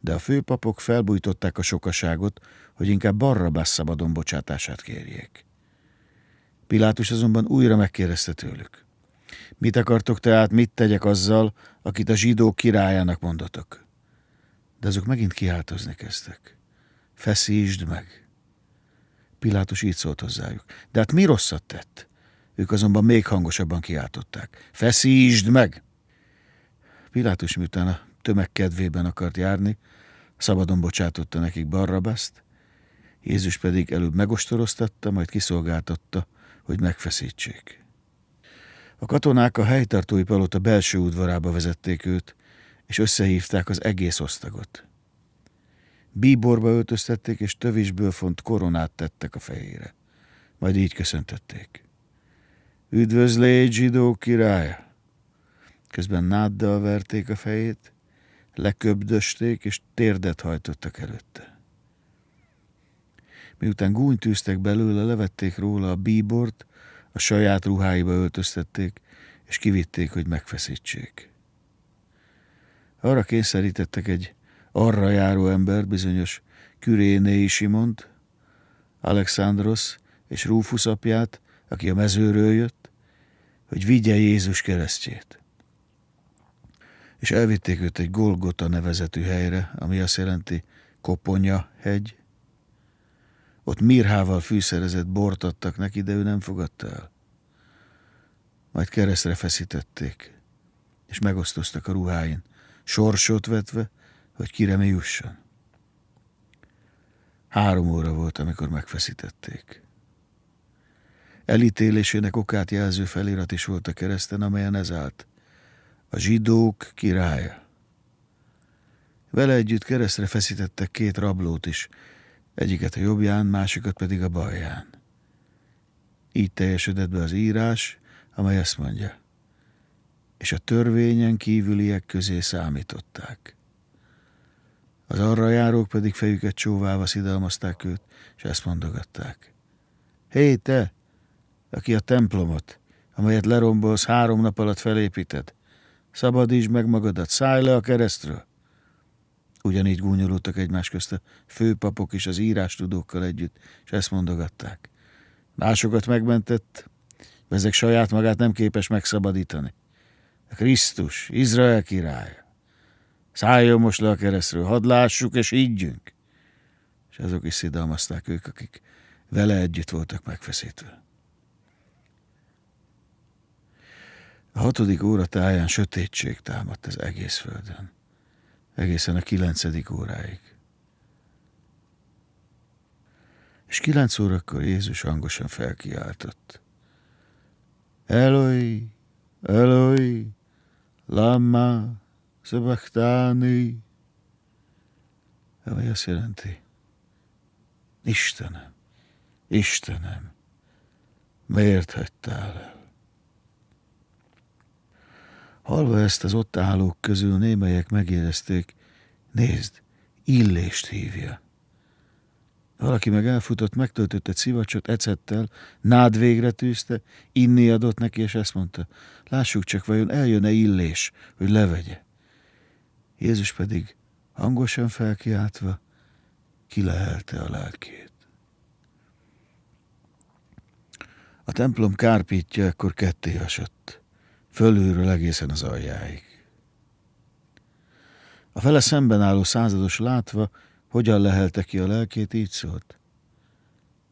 De a főpapok felbújtották a sokaságot, hogy inkább Barrabás szabadon bocsátását kérjék. Pilátus azonban újra megkérdezte tőlük. Mit akartok tehát, mit tegyek azzal, akit a zsidók királyának mondotok? De azok megint kiáltozni kezdtek. Feszítsd meg! Pilátus így szólt hozzájuk. De hát mi rosszat tett? Ők azonban még hangosabban kiáltották. Feszítsd meg! Pilátus miután a tömeg kedvében akart járni, szabadon bocsátotta nekik Barrabaszt, Jézus pedig előbb megostoroztatta, majd kiszolgáltatta, hogy megfeszítsék. A katonák a helytartói palota belső udvarába vezették őt, és összehívták az egész osztagot. Bíborba öltöztették, és tövisből font koronát tettek a fejére. Majd így köszöntötték. Üdvözlégy, zsidó király! Közben náddal verték a fejét, leköbdösték, és térdet hajtottak előtte. Miután gúny tűztek belőle, levették róla a bíbort, a saját ruháiba öltöztették, és kivitték, hogy megfeszítsék. Arra kényszerítettek egy arra járó embert, bizonyos Kürénéi Simont, Alexandros és Rúfusz apját, aki a mezőről jött, hogy vigye Jézus keresztjét. És elvitték őt egy Golgota nevezetű helyre, ami azt jelenti Koponya hegy. Ott mirhával fűszerezett bort adtak neki, de ő nem fogadta el. Majd keresztre feszítették, és megosztoztak a ruháin, sorsot vetve, hogy kire mi jusson. Három óra volt, amikor megfeszítették. Elítélésének okát jelző felirat is volt a kereszten, amelyen ez állt. A zsidók királya. Vele együtt keresztre feszítettek két rablót is, egyiket a jobbján, másikat pedig a balján. Így teljesedett be az írás, amely ezt mondja. És a törvényen kívüliek közé számították. Az arra járók pedig fejüket csóválva szidalmazták őt, és ezt mondogatták. Hé, te, aki a templomot, amelyet lerombolsz három nap alatt felépíted, szabadítsd meg magadat, szállj le a keresztről. Ugyanígy gúnyolódtak egymás közt a főpapok és az írástudókkal együtt, és ezt mondogatták. Másokat megmentett, ezek saját magát nem képes megszabadítani. A Krisztus, Izrael király. Szálljon most le a keresztről, hadd lássuk és higgyünk. És azok is szidalmazták ők, akik vele együtt voltak megfeszítve. A hatodik óra táján sötétség támadt az egész földön. Egészen a kilencedik óráig. És kilenc órakor Jézus hangosan felkiáltott. Eloi, Eloi, lama Szabachtáni, ami azt jelenti, Istenem, Istenem, miért hagytál el? Halva ezt az ott állók közül némelyek megérezték, nézd, illést hívja. Valaki meg elfutott, megtöltött egy szivacsot ecettel, nád végre tűzte, inni adott neki, és ezt mondta, lássuk csak, vajon eljön-e illés, hogy levegye. Jézus pedig hangosan felkiáltva kilehelte a lelkét. A templom kárpítja ekkor ketté hasott, fölülről egészen az aljáig. A fele szemben álló százados látva, hogyan lehelte ki a lelkét, így szólt.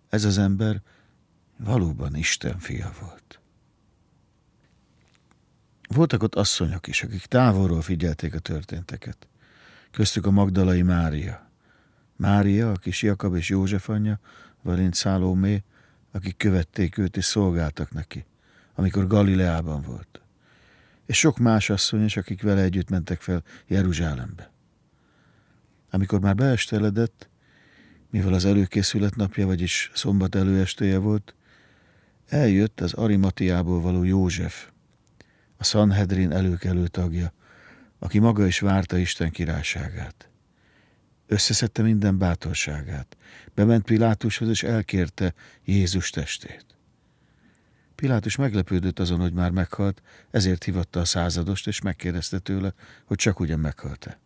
Ez az ember valóban Isten fia volt. Voltak ott asszonyok is, akik távolról figyelték a történteket. Köztük a Magdalai Mária. Mária, a kis Jakab és József anyja, valamint Szálómé, akik követték őt és szolgáltak neki, amikor Galileában volt. És sok más asszony is, akik vele együtt mentek fel Jeruzsálembe. Amikor már beesteledett, mivel az előkészület napja, vagyis szombat előestéje volt, eljött az Arimatiából való József, a Sanhedrin előkelő tagja, aki maga is várta Isten királyságát. Összeszedte minden bátorságát, bement Pilátushoz és elkérte Jézus testét. Pilátus meglepődött azon, hogy már meghalt, ezért hivatta a századost, és megkérdezte tőle, hogy csak ugyan meghalt-e.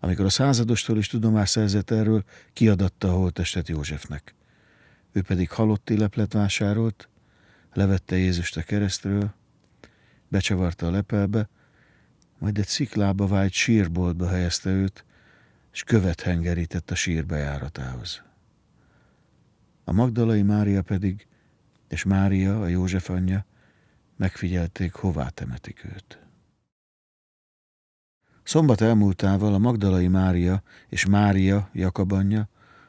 Amikor a századostól is tudomást szerzett erről, kiadatta a holttestet Józsefnek. Ő pedig halotti leplet vásárolt, levette Jézust a keresztről, becsavarta a lepelbe, majd egy sziklába vájt sírboltba helyezte őt, és követ hengerített a sír bejáratához. A Magdalai Mária pedig, és Mária, a József anyja, megfigyelték, hová temetik őt. Szombat elmúltával a Magdalai Mária és Mária, Jakab anyja,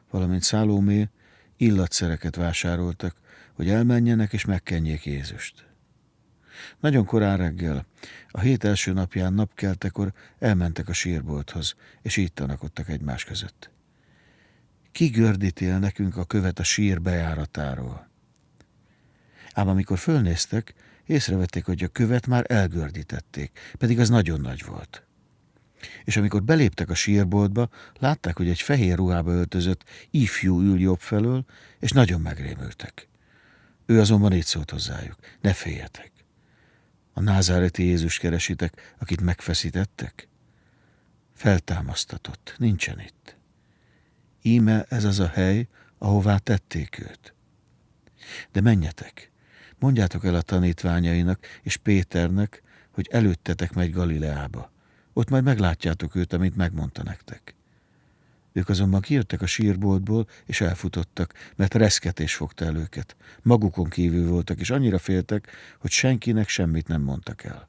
valamint Szálómé illatszereket vásároltak, hogy elmenjenek és megkenjék Jézust. Nagyon korán reggel, a hét első napján napkeltekor elmentek a sírbolthoz, és így tanakodtak egymás között. Ki gördítél nekünk a követ a sír bejáratáról? Ám amikor fölnéztek, észrevették, hogy a követ már elgördítették, pedig az nagyon nagy volt. És amikor beléptek a sírboltba, látták, hogy egy fehér ruhába öltözött ifjú ül jobb felől, és nagyon megrémültek. Ő azonban így szólt hozzájuk, ne féljetek. A názáreti Jézus keresitek, akit megfeszítettek? Feltámasztatott, nincsen itt. íme ez az a hely, ahová tették őt. De menjetek, mondjátok el a tanítványainak és Péternek, hogy előttetek megy Galileába. Ott majd meglátjátok őt, amint megmondta nektek. Ők azonban kijöttek a sírboltból, és elfutottak, mert reszketés fogta el őket. Magukon kívül voltak, és annyira féltek, hogy senkinek semmit nem mondtak el.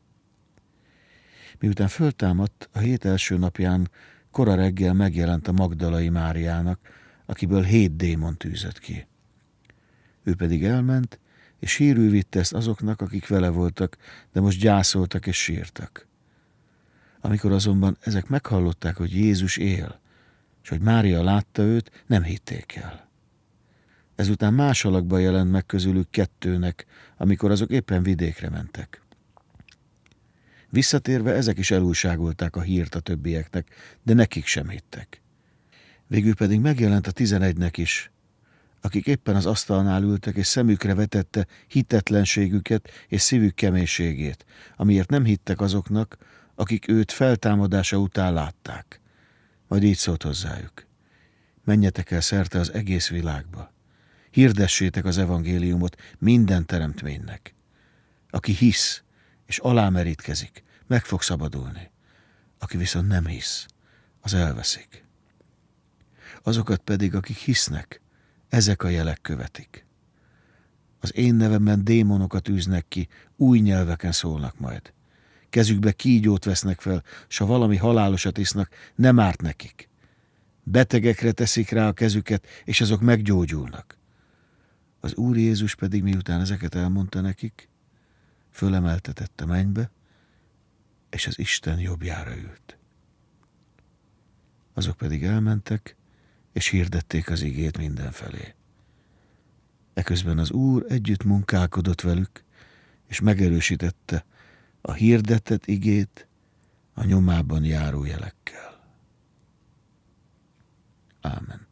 Miután föltámadt, a hét első napján kora reggel megjelent a Magdalai Máriának, akiből hét démon tűzött ki. Ő pedig elment, és hírül vitte ezt azoknak, akik vele voltak, de most gyászoltak és sírtak. Amikor azonban ezek meghallották, hogy Jézus él, és hogy Mária látta őt, nem hitték el. Ezután más alakban jelent meg közülük kettőnek, amikor azok éppen vidékre mentek. Visszatérve ezek is elújságolták a hírt a többieknek, de nekik sem hittek. Végül pedig megjelent a tizenegynek is, akik éppen az asztalnál ültek, és szemükre vetette hitetlenségüket és szívük keménységét, amiért nem hittek azoknak, akik őt feltámadása után látták. Majd így szólt hozzájuk. Menjetek el szerte az egész világba. Hirdessétek az evangéliumot minden teremtménynek. Aki hisz és alámerítkezik, meg fog szabadulni. Aki viszont nem hisz, az elveszik. Azokat pedig, akik hisznek, ezek a jelek követik. Az én nevemben démonokat űznek ki, új nyelveken szólnak majd kezükbe kígyót vesznek fel, s ha valami halálosat isznak, nem árt nekik. Betegekre teszik rá a kezüket, és azok meggyógyulnak. Az Úr Jézus pedig miután ezeket elmondta nekik, fölemeltetette mennybe, és az Isten jobbjára ült. Azok pedig elmentek, és hirdették az igét mindenfelé. Eközben az Úr együtt munkálkodott velük, és megerősítette, a hirdetett igét a nyomában járó jelekkel. Ámen.